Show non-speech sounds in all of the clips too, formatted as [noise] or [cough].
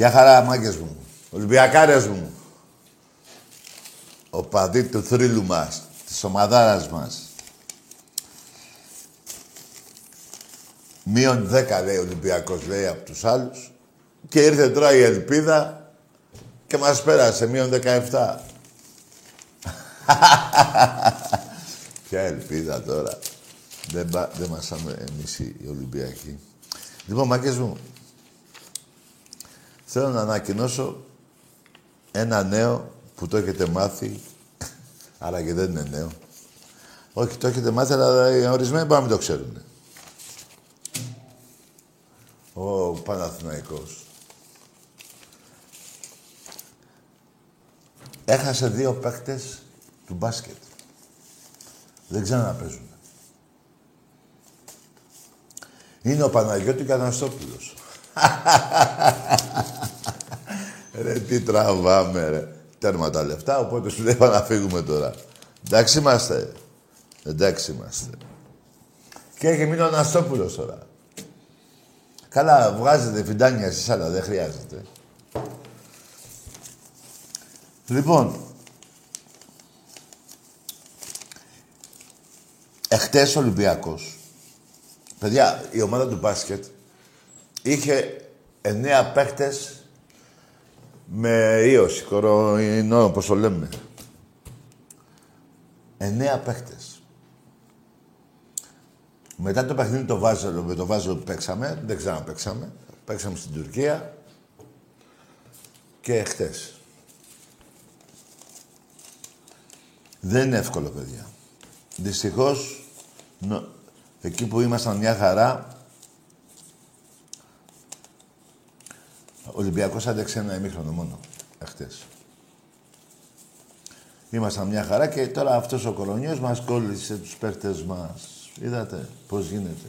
Γεια χαρά, μάγκες μου. Ολυμπιακάρες μου. Ο παδί του θρύλου μας, της ομαδάρας μας. Μείον δέκα, λέει ο Ολυμπιακός, λέει, από τους άλλους. Και ήρθε τώρα η ελπίδα και μας πέρασε, μείον δεκαεφτά. [laughs] Ποια ελπίδα τώρα. Δεν, δεν μας εμείς οι Ολυμπιακοί. Λοιπόν, μάγκες μου, Θέλω να ανακοινώσω ένα νέο που το έχετε μάθει, αλλά και δεν είναι νέο. Όχι, το έχετε μάθει, αλλά οι ορισμένοι μπορεί να μην το ξέρουν. Ο Παναθηναϊκός. Έχασε δύο παίκτες του μπάσκετ. Δεν ξέρουν να παίζουν. Είναι ο Παναγιώτης Καναστόπουλος. [laughs] ρε, τι τραβάμε, ρε. Τέρμα τα λεφτά, οπότε σου λέει να φύγουμε τώρα. Εντάξει είμαστε. Εντάξει είμαστε. Και έχει μείνει ο Αναστόπουλος τώρα. Καλά, βγάζετε φιντάνια εσείς, αλλά δεν χρειάζεται. Λοιπόν, εχθές ο Ολυμπιακός, παιδιά, η ομάδα του μπάσκετ είχε εννέα παίχτες με ίωση, κοροϊνό, όπως το λέμε. Εννέα παίχτες. Μετά το παιχνίδι το Βάζελο, με το Βάζελο που παίξαμε, δεν ξέρω αν παίξαμε. Παίξαμε στην Τουρκία. και χτες. Δεν είναι εύκολο, παιδιά. Δυστυχώς, εκεί που ήμασταν μια χαρά, Ολυμπιακός άντεξε ένα ημίχρονο μόνο, εχθές. Ήμασταν μια χαρά και τώρα αυτός ο κορονιός μας κόλλησε τους παίχτες μας. Είδατε πώς γίνεται.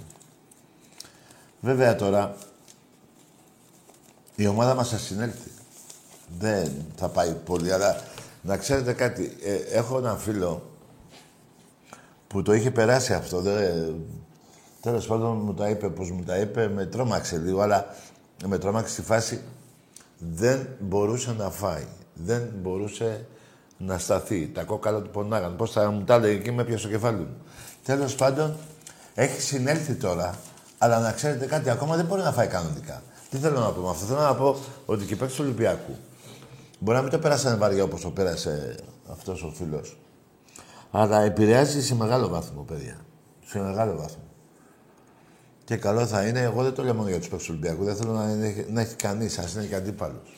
Βέβαια τώρα, η ομάδα μας θα συνέλθει. Δεν θα πάει πολύ, αλλά να ξέρετε κάτι. Ε, έχω έναν φίλο που το είχε περάσει αυτό. Δεν... Τέλος πάντων μου τα είπε πώς μου τα είπε, με τρόμαξε λίγο, αλλά με τρόμαξε στη φάση δεν μπορούσε να φάει. Δεν μπορούσε να σταθεί. Τα κόκαλα του πονάγαν. Πώς θα μου τα έλεγε εκεί με πιασε το κεφάλι μου. Τέλος πάντων, έχει συνέλθει τώρα, αλλά να ξέρετε κάτι, ακόμα δεν μπορεί να φάει κανονικά. Τι θέλω να πω με αυτό. Θέλω να πω ότι και παίξει του Ολυμπιακού. Μπορεί να μην το πέρασαν βαριά όπως το πέρασε αυτός ο φίλος. Αλλά επηρεάζει σε μεγάλο βάθμο, παιδιά. Σε μεγάλο βάθμο. Και καλό θα είναι, εγώ δεν το λέω μόνο για τους παίκτε του Ολυμπιακούς, δεν θέλω να, είναι, να έχει κανείς, ας είναι και αντίπαλος.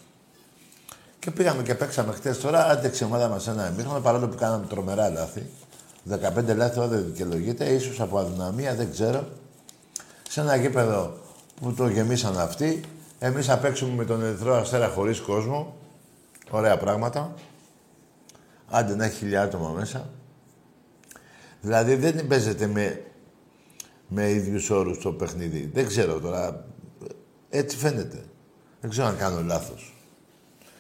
Και πήγαμε και παίξαμε χτες τώρα, άντεξε η ομάδα μας ένα εμίχρονο, παρόλο που κάναμε τρομερά λάθη. 15 λάθη δεν δικαιολογείται, ίσως από αδυναμία, δεν ξέρω. Σε ένα γήπεδο που το γεμίσαν αυτοί, εμείς θα παίξουμε με τον Ερυθρό Αστέρα χωρίς κόσμο. Ωραία πράγματα. Άντε να έχει χιλιά άτομα μέσα. Δηλαδή δεν παίζεται με, με ίδιους όρους το παιχνίδι. Δεν ξέρω τώρα. Έτσι φαίνεται. Δεν ξέρω αν κάνω λάθος.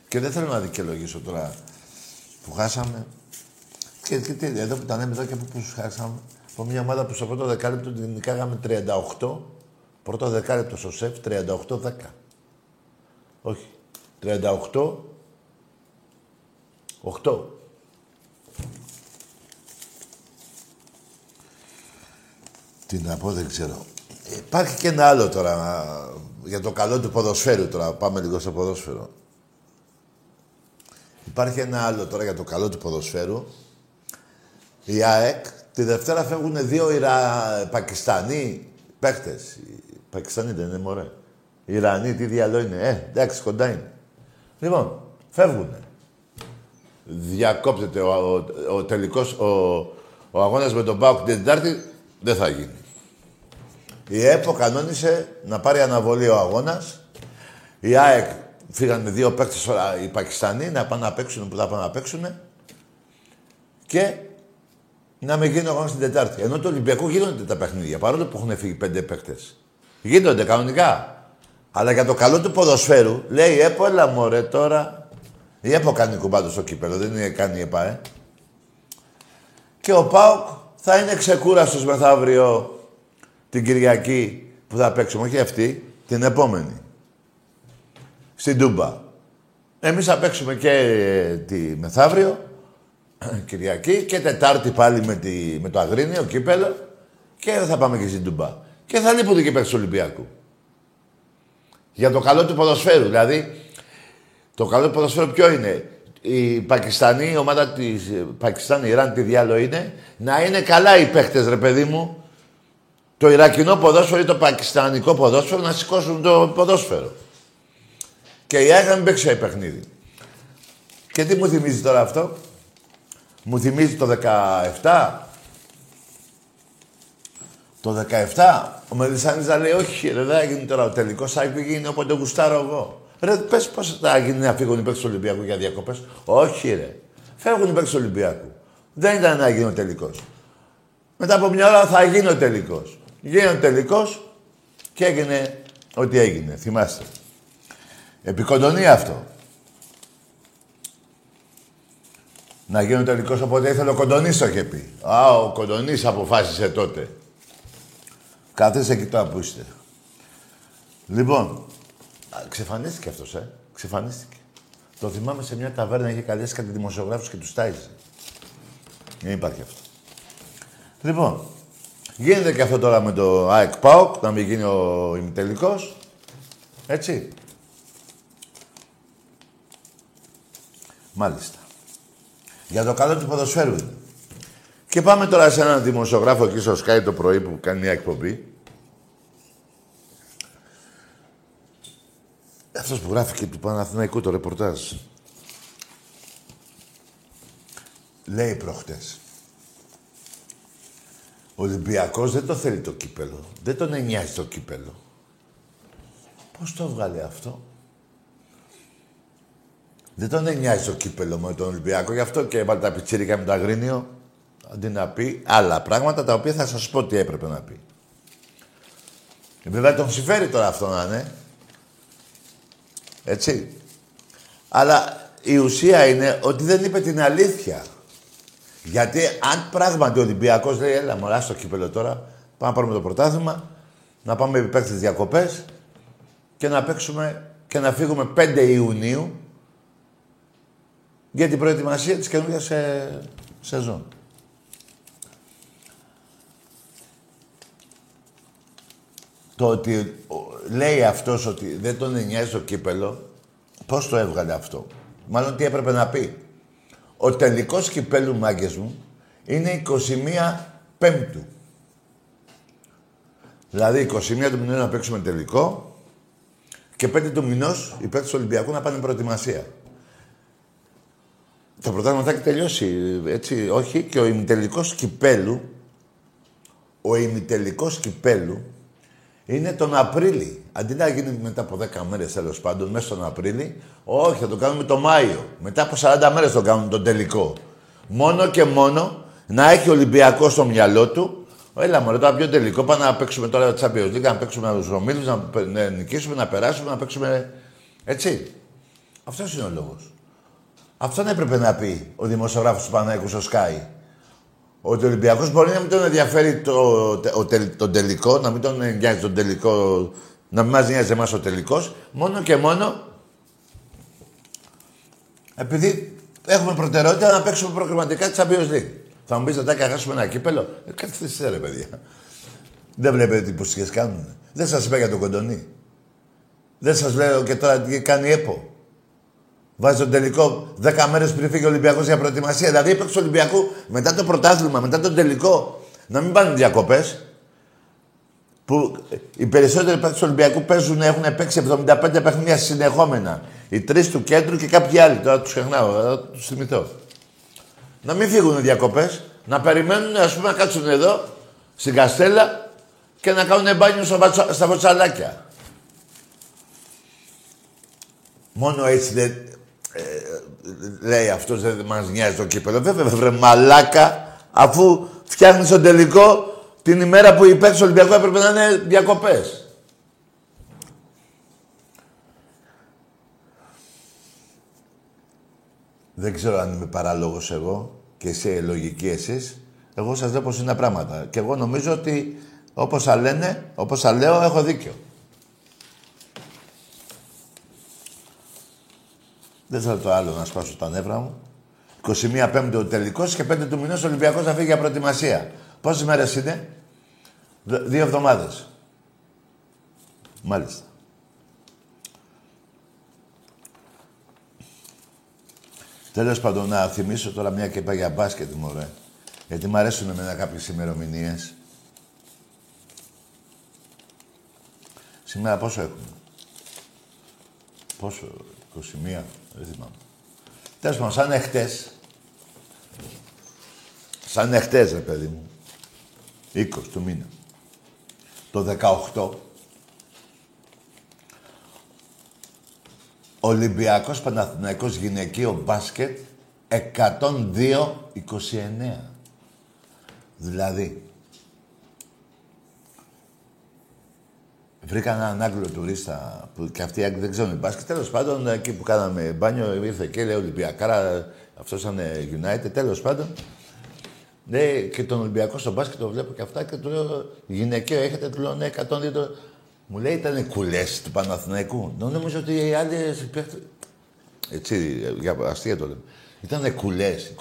Και δεν θέλω να δικαιολογήσω τώρα που χάσαμε. Και, και τι, εδώ που ήταν εδώ και που, που χάσαμε. Από μια ομάδα που στο πρώτο δεκάλεπτο την νικάγαμε 38. Πρώτο δεκάλεπτο στο σεφ 38-10. Όχι. 38 8. Τι να πω, δεν ξέρω. Υπάρχει και ένα άλλο τώρα για το καλό του ποδοσφαίρου τώρα. Πάμε λίγο στο ποδόσφαιρο. Υπάρχει ένα άλλο τώρα για το καλό του ποδοσφαίρου. Η ΑΕΚ, τη Δευτέρα φεύγουν δύο Ιρα... Πακιστανοί παίχτες. Οι Πακιστανοί δεν είναι μωρέ. Οι Ιρανοί, τι διαλό είναι. Ε, εντάξει, κοντά είναι. Λοιπόν, φεύγουνε διακόπτεται ο, ο, ο τελικός, ο, ο αγώνας με τον Πάοκ την Τετάρτη, δεν θα γίνει. Η ΕΠΟ κανόνισε να πάρει αναβολή ο αγώνας. Η ΑΕΚ φύγαν με δύο παίκτες οι Πακιστανοί να πάνε να παίξουν που θα πάνε να παίξουν και να μην γίνει ο αγώνας την Τετάρτη. Ενώ το Ολυμπιακό γίνονται τα παιχνίδια, παρόλο που έχουν φύγει πέντε παίκτες. Γίνονται κανονικά. Αλλά για το καλό του ποδοσφαίρου, λέει η ΕΠΟ, έλα μωρέ τώρα, η ΕΠΟ κάνει κουμπάτο στο κύπελο, δεν είναι κάνει η ΕΠΑ, ε. Και ο ΠΑΟΚ θα είναι ξεκούραστος μεθαύριο την Κυριακή που θα παίξουμε, όχι αυτή, την επόμενη. Στην Τούμπα. Εμείς θα παίξουμε και ε, τη μεθαύριο, [clears throat] Κυριακή, και Τετάρτη πάλι με, τη, με το Αγρίνιο, κύπελο, και θα πάμε και στην Τούμπα. Και θα λείπουν και παίξεις του Ολυμπιακού. Για το καλό του ποδοσφαίρου, δηλαδή το καλό ποδοσφαίρο ποιο είναι; Η Πακιστανή, η ομάδα της Πακιστάν, Ιράν, τι διάλογο είναι, να είναι καλά οι παίχτε, ρε παιδί μου. Το Ιρακινό ποδόσφαιρο ή το Πακιστανικό ποδόσφαιρο να σηκώσουν το ποδόσφαιρο. Και η Άγια μην παίξει παιχνίδι. Και τι μου θυμίζει τώρα αυτό; Μου θυμίζει το 17. Το 17. Ο Μελισσάνης θα λέει όχι ρε, δεν έγινε τώρα ο τελικός, θα γίνει όποτε γουστάρω εγώ. Ρε, πες πώς θα γίνει να φύγουν οι παίκτες του Ολυμπιακού για διακοπές. Όχι, ρε. Φεύγουν οι παίκτες του Ολυμπιακού. Δεν ήταν να γίνει ο τελικός. Μετά από μια ώρα θα γίνει ο τελικός. Γίνει ο τελικό και έγινε ό,τι έγινε. Θυμάστε. Επικοντονεί αυτό. Να γίνει ο τελικός οπότε ήθελε ο Κοντονής το είχε πει. Α, ο Κοντονής αποφάσισε τότε. Κάθεσε εκεί τώρα που είστε. Λοιπόν, Ξεφανίστηκε αυτός, ε. Ξεφανίστηκε. Το θυμάμαι σε μια ταβέρνα, είχε καλέσει κάτι δημοσιογράφους και τους τάιζε. Δεν υπάρχει αυτό. Λοιπόν, γίνεται και αυτό τώρα με το ΑΕΚ ΠΑΟΚ, να μην γίνει ο ημιτελικός. Έτσι. Μάλιστα. Για το καλό του ποδοσφαίρου Και πάμε τώρα σε έναν δημοσιογράφο εκεί στο Sky το πρωί που κάνει μια εκπομπή. αυτός που γράφει και του Παναθηναϊκού το ρεπορτάζ. Λέει προχτές. Ο Ολυμπιακός δεν το θέλει το κύπελο. Δεν τον εννοιάζει το κύπελο. Πώς το έβγαλε αυτό; Δεν τον νοιάζει το κύπελο με τον Ολυμπιακό. Γι' αυτό και έβαλε τα πιτσίρικα με το αγρίνιο. Αντί να πει άλλα πράγματα τα οποία θα σας πω τι έπρεπε να πει. Βέβαια τον συμφέρει τώρα αυτό να είναι. Έτσι. Αλλά η ουσία είναι ότι δεν είπε την αλήθεια. Γιατί αν πράγματι ο Ολυμπιακός λέει, έλα μωρά στο κύπελο τώρα, πάμε να πάρουμε το πρωτάθλημα, να πάμε επί τις διακοπές και να παίξουμε και να φύγουμε 5 Ιουνίου για την προετοιμασία της καινούργιας σε... σεζόν. Το ότι λέει αυτός ότι δεν τον νοιάζει το κύπελο, πώς το έβγαλε αυτό; Μάλλον τι έπρεπε να πει; Ο τελικός κυπέλου, μάγκες μου, είναι 21 Πέμπτου. Δηλαδή 21 του μηνού να παίξουμε τελικό και 5 του μηνός οι παίκτες του Ολυμπιακού να πάνε προετοιμασία. Το πρωτάθλημα θα έχει τελειώσει, έτσι, όχι. Και ο ημιτελικός κυπέλου, ο ημιτελικός κυπέλου είναι τον Απρίλη. Αντί να γίνει μετά από 10 μέρες τέλος πάντων, μέσα στον Απρίλη, όχι, θα το κάνουμε το Μάιο. Μετά από 40 μέρες το κάνουμε τον τελικό. Μόνο και μόνο να έχει ο Ολυμπιακό στο μυαλό του. Έλα μωρέ, τώρα πιο τελικό. Πάμε να παίξουμε τώρα τη Champions League, να παίξουμε με τους ομίλους, να νικήσουμε, να περάσουμε, να παίξουμε. Έτσι. Αυτός είναι ο λόγος. Αυτόν έπρεπε να πει ο δημοσιογράφος του Παναγικού στο Sky. Ότι ο Ολυμπιακός μπορεί να μην τον ενδιαφέρει το, το, το, τελικό, να μην τον νοιάζει τον τελικό, να μην μας νοιάζει εμάς ο τελικός, μόνο και μόνο επειδή έχουμε προτεραιότητα να παίξουμε προκριματικά τη Champions League. Θα μου πεις, θα χάσουμε ένα κύπελο. Ε, καθίστε ρε παιδιά. Δεν βλέπετε τι πουσιές κάνουν. Δεν σας είπα για τον κοντονί. Δεν σας λέω και τώρα τι κάνει ΕΠΟ. Βάζει τον τελικό 10 μέρες πριν φύγει ο Ολυμπιακός για προετοιμασία. Δηλαδή έπαιξε ο Ολυμπιακό μετά το πρωτάθλημα, μετά τον τελικό. Να μην πάνε διακοπές. Που οι περισσότεροι παίκτες του Ολυμπιακού παίζουν, έχουν παίξει 75 παιχνίδια συνεχόμενα. Οι τρεις του κέντρου και κάποιοι άλλοι. Τώρα τους ξεχνάω, θα τους θυμηθώ. Να μην φύγουν διακοπές, να περιμένουν ας πούμε να κάτσουν εδώ στην Καστέλα και να κάνουν μπάνιο στα βοτσαλάκια. Μόνο έτσι δεν, ε, λέει αυτός δεν μας νοιάζει το κύπελο. Βέβαια, βρε μαλάκα, αφού φτιάχνεις τον τελικό την ημέρα που οι παίκτες του Ολυμπιακού έπρεπε να είναι διακοπές. Δεν ξέρω αν είμαι παράλογος εγώ και εσύ λογική εσείς. Εγώ σας λέω πως είναι πράγματα. Και εγώ νομίζω ότι όπως θα λένε, όπως θα λέω, έχω δίκιο. Δεν θέλω το άλλο να σπάσω τα νεύρα μου. 21 Πέμπτη ο τελικός και 5 του μηνός ο Ολυμπιακός θα φύγει για προετοιμασία. Πόσες μέρες είναι, Δύο εβδομάδες. Μάλιστα. Τέλος πάντων, να θυμίσω τώρα μια και είπα για μπάσκετ, μωρέ. Γιατί μου αρέσουν εμένα κάποιες ημερομηνίες. Σήμερα πόσο έχουμε; Πόσο, 21. Δεν θυμάμαι. Τέλος πάντων, σαν εχθές. Σαν εχθές, ρε παιδί μου. 20 του μήνα. Το 18. Ολυμπιακός Παναθηναϊκός γυναικείο μπάσκετ 102-29. Δηλαδή, Βρήκα έναν Άγγλο τουρίστα που και αυτοί οι Άγγλοι δεν ξέρουν μπάσκετ. Τέλος πάντων, εκεί που κάναμε μπάνιο, ήρθε και λέει Ολυμπιακάρα, αυτός ήταν United. Τέλος πάντων, λέει και τον Ολυμπιακό στο μπάσκετ το βλέπω και αυτά και του λέω γυναικείο έχετε, του λέω ναι, 102. Το... Μου λέει ήταν κουλές του Παναθηναϊκού. Νομίζω ότι οι άλλοι. Έτσι, για αστεία το λέμε. Ήταν κουλές,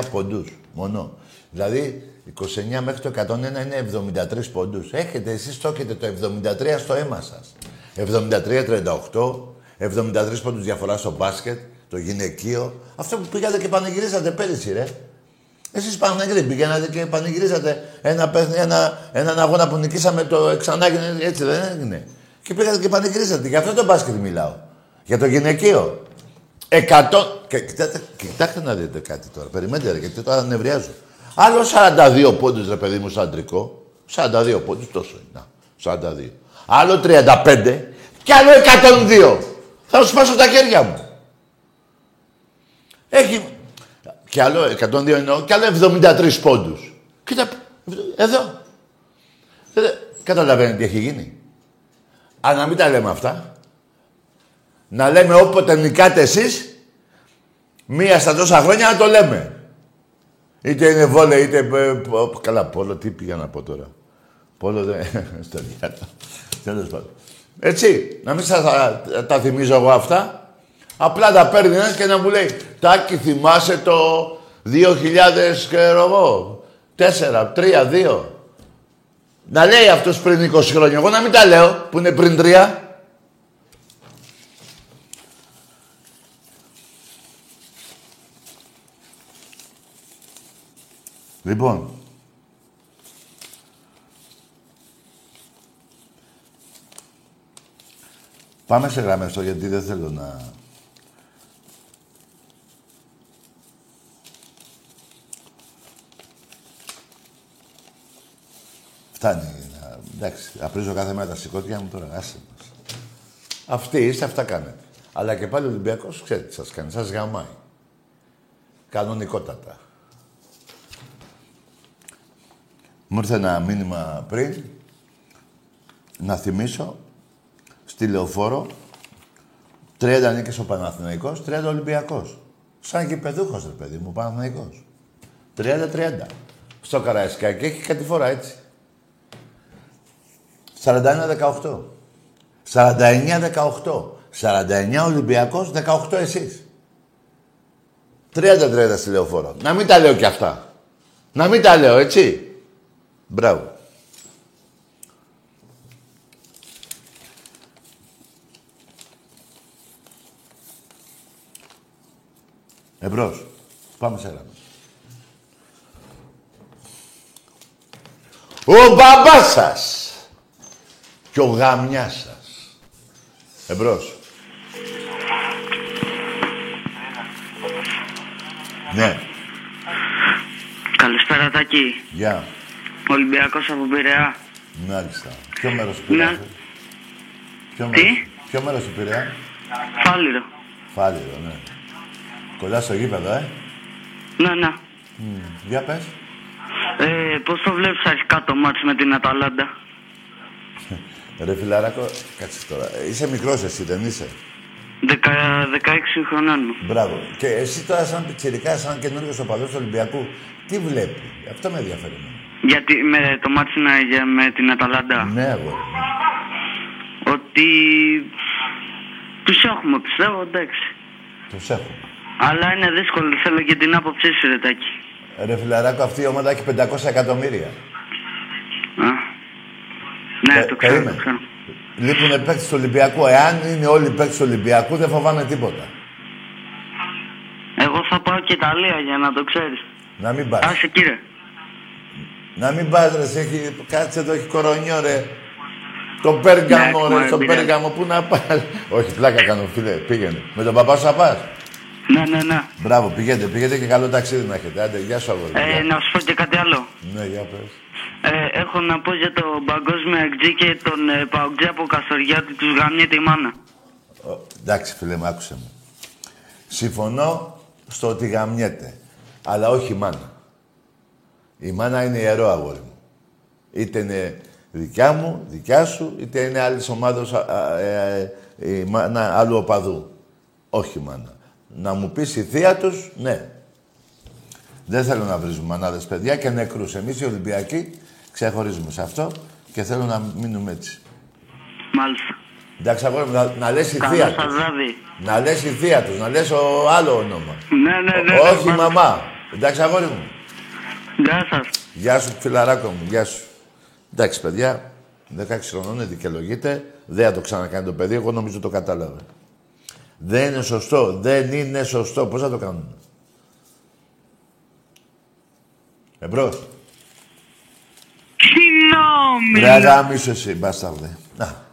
29 ποντού μόνο. Δηλαδή 29 μέχρι το 101 είναι 73 πόντους. Έχετε, εσείς το έχετε το 73 στο αίμα σας. 73-38, 73 πόντους διαφορά στο μπάσκετ, το γυναικείο. Αυτό που πήγατε και πανηγυρίσατε πέρυσι, ρε. Εσείς Παναγιώτη πήγαινατε και πανηγυρίσατε ένα, ένα, έναν αγώνα που νικήσαμε το ξανά έτσι δεν έγινε. Και πήγατε και πανηγυρίσατε. Γι' αυτό το μπάσκετ μιλάω. Για το γυναικείο. Εκατό... Και, κοιτάξτε, κοιτάξτε να δείτε κάτι τώρα. Περιμένετε ρε, γιατί τώρα νευριάζω. Άλλο 42 πόντους, ρε παιδί μου, σαν αντρικό. 42 πόντους, τόσο είναι. 42. Άλλο 35 και άλλο 102. Θα σου σπάσω τα χέρια μου. Έχει... Και άλλο 102 εννοώ, και άλλο 73 πόντους. Κοίτα, εδώ. Καταλαβαίνετε τι έχει γίνει. Αν να μην τα λέμε αυτά, να λέμε όποτε νικάτε εσείς, μία στα τόσα χρόνια να το λέμε. Είτε είναι βόλε, είτε... Ε, καλά, πόλο, τι πήγα να πω τώρα. Πόλο δεν... [laughs] Στο διάλογο. Τέλος πάντων. Έτσι, να μην σας τα, τα θυμίζω εγώ αυτά. Απλά τα παίρνει ένας και να μου λέει «Τάκη, θυμάσαι το 2000 και εγώ, 4, 3, 2». Να λέει αυτός πριν 20 χρόνια. Εγώ να μην τα λέω, που είναι πριν 3. Λοιπόν, πάμε σε γραμμές τώρα γιατί δεν θέλω να... Φτάνει. Εντάξει, απρίζω κάθε μέρα τα σηκώτια μου τώρα. Άσε μας. Αυτοί είστε, αυτά κάνετε. Αλλά και πάλι ο Ολυμπιακός, ξέρετε τι σας κάνει. Σας γαμάει. Κανονικότατα. Μου ήρθε ένα μήνυμα πριν να θυμίσω στη Λεωφόρο 30 νίκες ο Παναθηναϊκός, 30 Ολυμπιακός. Σαν και παιδούχος, ρε παιδί μου, Παναθηναϊκός. 30-30. Στο Καραϊσκάκι έχει κάτι φορά έτσι. 41-18. 49-18. 49 Ολυμπιακός, 18 εσείς. 30-30 στη Λεωφόρο. Να μην τα λέω κι αυτά. Να μην τα λέω, έτσι. Μπράβο. Εμπρός. Πάμε σε ένα. Ο μπαμπάς σας και ο γαμιάς σας. Εμπρός. Ναι. Καλησπέρα Τάκη. Γεια. Ολυμπιακός από Πειραιά. Μάλιστα. Ποιο μέρος του Πειραιά. Ναι. Ποιο Τι; μέρος, ποιο μέρος του Πειραιά; Φάλιρο. Φάλιρο, ναι. Κοντά στο γήπεδο, ε. Ναι, ναι. Μμ, Για πες. Ε, πώς το βλέπεις αρχικά το μάτς με την Αταλάντα; [laughs] Ρε φιλαράκο, κάτσε τώρα. Ε, Είσαι μικρός εσύ, δεν είσαι; Δεκα, 16 χρονών μου. Μπράβο. Και εσύ τώρα σαν πιτσιρικά, σαν καινούριος οπαδός του Ολυμπιακού, τι βλέπεις; Αυτό με ενδιαφέρει. Εμένα. Γιατί με το μάτς είναι για- με την Αταλάντα. Ναι, αγόρι. μου. Ότι τους έχουμε πιστεύω, εντάξει. Τους έχω. Αλλά είναι δύσκολο, θέλω και την άποψή σου, ρε Τάκη. Ρε φιλαράκο, αυτή η ομάδα έχει 500 εκατομμύρια. Α. Ναι, Ε, το ξέρω, περίμενε. το ξέρω. Λείπουν παίκτες του Ολυμπιακού. Εάν είναι όλοι παίκτες του Ολυμπιακού, δεν φοβάμαι τίποτα. Εγώ θα πάω και Ιταλία για να το ξέρεις. Να μην πας. Άσε κύριε. Να μην πας, ρε. σε Έχει... Κάτσε εδώ, έχει κορονιό, ρε. Το Πέργαμο, Ναι, ρε. Στο μα, Πέργαμο, πού να πας; Όχι, πλάκα κάνω, φίλε. Πήγαινε. Με τον παπά σου θα πας; Ναι, ναι, ναι. Μπράβο, πηγαίνετε, πηγαίνετε και καλό ταξίδι να έχετε. Άντε, γεια σου, αγόρι. Ε, Γεια. να σου πω και κάτι άλλο. Ναι, για πες. Ε, έχω να πω για το παγκόσμιο εκτζή και τον ε, Παουτζή από Καστοριά ότι τους γαμιέται η μάνα. Ο, εντάξει, φίλε μου, άκουσε με. Συμφωνώ στο ότι γαμιέται. Αλλά όχι η μάνα. Η μάνα είναι ιερό, αγόρι μου. Είτε είναι δικιά μου, δικιά σου, είτε είναι άλλης ομάδα ε, ε, η μάνα άλλου οπαδού. Όχι η μάνα. Να μου πεις η θεία τους, ναι. Δεν θέλω να βρίζουμε μανάδες παιδιά και νεκρούς. Εμείς οι Ολυμπιακοί ξεχωρίζουμε σε αυτό και θέλω να μείνουμε έτσι. Μάλιστα. Εντάξει, αγόρι μου, να, να λες η Καλό θεία σας τους. βράδυ. Να λες η θεία τους, να λες ο άλλο όνομα. Ναι, ναι, ναι. Όχι ναι, μαμά. Εντάξει, αγόρι μου. Γεια σας. Γεια σου, φιλαράκο μου. Γεια σου. Εντάξει, παιδιά, 16 χρονών δικαιολογείται. Δεν θα το ξανακάνει το παιδί. Εγώ νομίζω το κατάλαβε. Δεν είναι σωστό. Δεν είναι σωστό. Πώς θα το κάνουμε. Εμπρός. Συγγνώμη. Ρε αγάμισο εσύ, μπάσταρδε. Να.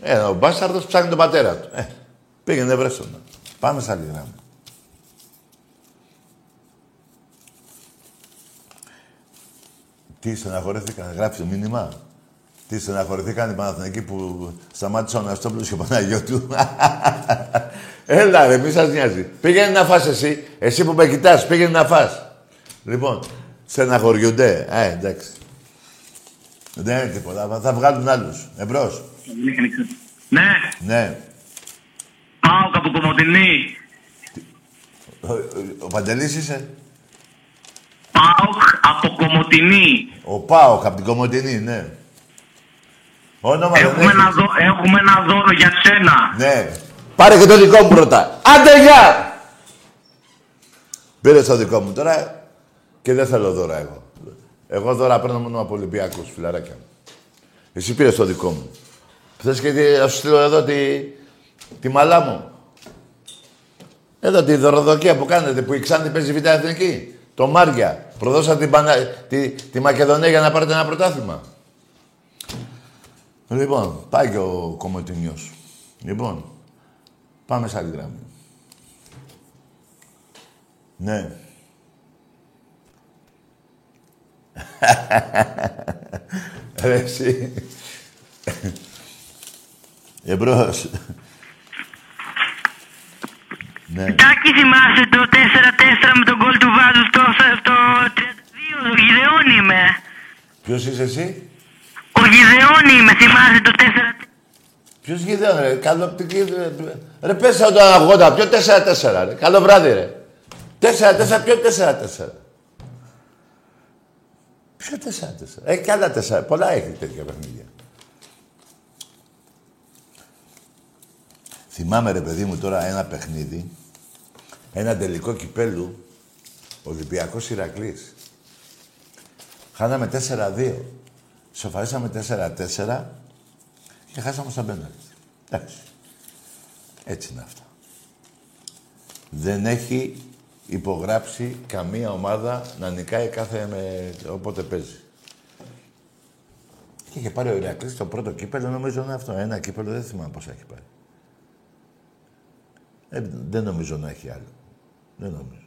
Ε, ο μπάσταρδος ψάχνει τον πατέρα του. Ε, Πήγαινε βρέσω να. Πάμε σε άλλη γράμμα. Τι στεναχωρήθηκαν, γράφει το μήνυμα. Τι στεναχωρηθήκαν οι Παναθηναϊκοί που σταμάτησαν ο Αναστόπουλος και ο Παναγιώτου. [laughs] Έλα ρε, μη σας νοιάζει. Πήγαινε να φας εσύ. Εσύ που με κοιτάς, πήγαινε να φας. Λοιπόν, στεναχωριούνται. Ε, εντάξει. Δεν είναι τίποτα. Θα βγάλουν άλλους. Εμπρός. Ναι, Ναι. πάω από Κομωτινή. Ο, ο Παντελής είσαι; Πάω από Κομωτινή. Ο Πάοκ από την Κομωτινή, ναι. Όνομα δεν Έχουμε έχεις. ένα, δω, έχουμε ένα δώρο για σένα. Ναι. Πάρε και το δικό μου πρώτα. Άντε, γεια! Πήρε το δικό μου τώρα και δεν θέλω δώρα εγώ. Εγώ δώρα παίρνω μόνο από Ολυμπιακούς, φιλαράκια μου. Εσύ πήρες το δικό μου. Θες και τι- να σου στείλω εδώ τη, τη μαλά μου; Εδώ τη δωροδοκία που κάνετε, που η Ξάνθη παίζει β' εθνική. Το Μάρια. Προδώσα την Πανα... τη, τη Μακεδονία για να πάρετε ένα πρωτάθλημα. Λοιπόν, πάει και ο Κομωτινιός. Λοιπόν, πάμε σε άλλη γραμμή. Ναι. [laughs] Ρε εσύ. Εμπρός. Ναι. Τάκη θυμάσαι το 4-4 με τον γκολ του Βάζου στο, στο 32. Ο Γιδεών είμαι. Ποιος είσαι εσύ; Ο Γιδεών είμαι, θυμάσαι το 4 Ποιος γιδέων ρε. Καλό... τι- τι- Ρε πέσα το 80. Ποιο 4-4 ρε. Καλό βράδυ ρε. 4-4. Ποιο 4-4. Ποιο 4-4. Έχει κι άλλα 4. Πολλά έχει τέτοια παιχνίδια. Θυμάμαι ρε παιδί μου τώρα ένα παιχνίδι. Ένα τελικό κυπέλου. Ολυμπιακός Ηρακλής. Χάναμε 4-2. Σοφαρίσαμε 4-4 και χάσαμε στα πέναλτι. Εντάξει. Έτσι είναι αυτά. Δεν έχει υπογράψει καμία ομάδα να νικάει κάθε με... όποτε παίζει. Και είχε πάρει ο Ηρακλής το πρώτο κύπελο, νομίζω είναι αυτό. Ένα κύπελο, δεν θυμάμαι πόσα έχει πάρει. Ε, δεν νομίζω να έχει άλλο. Δεν νομίζω.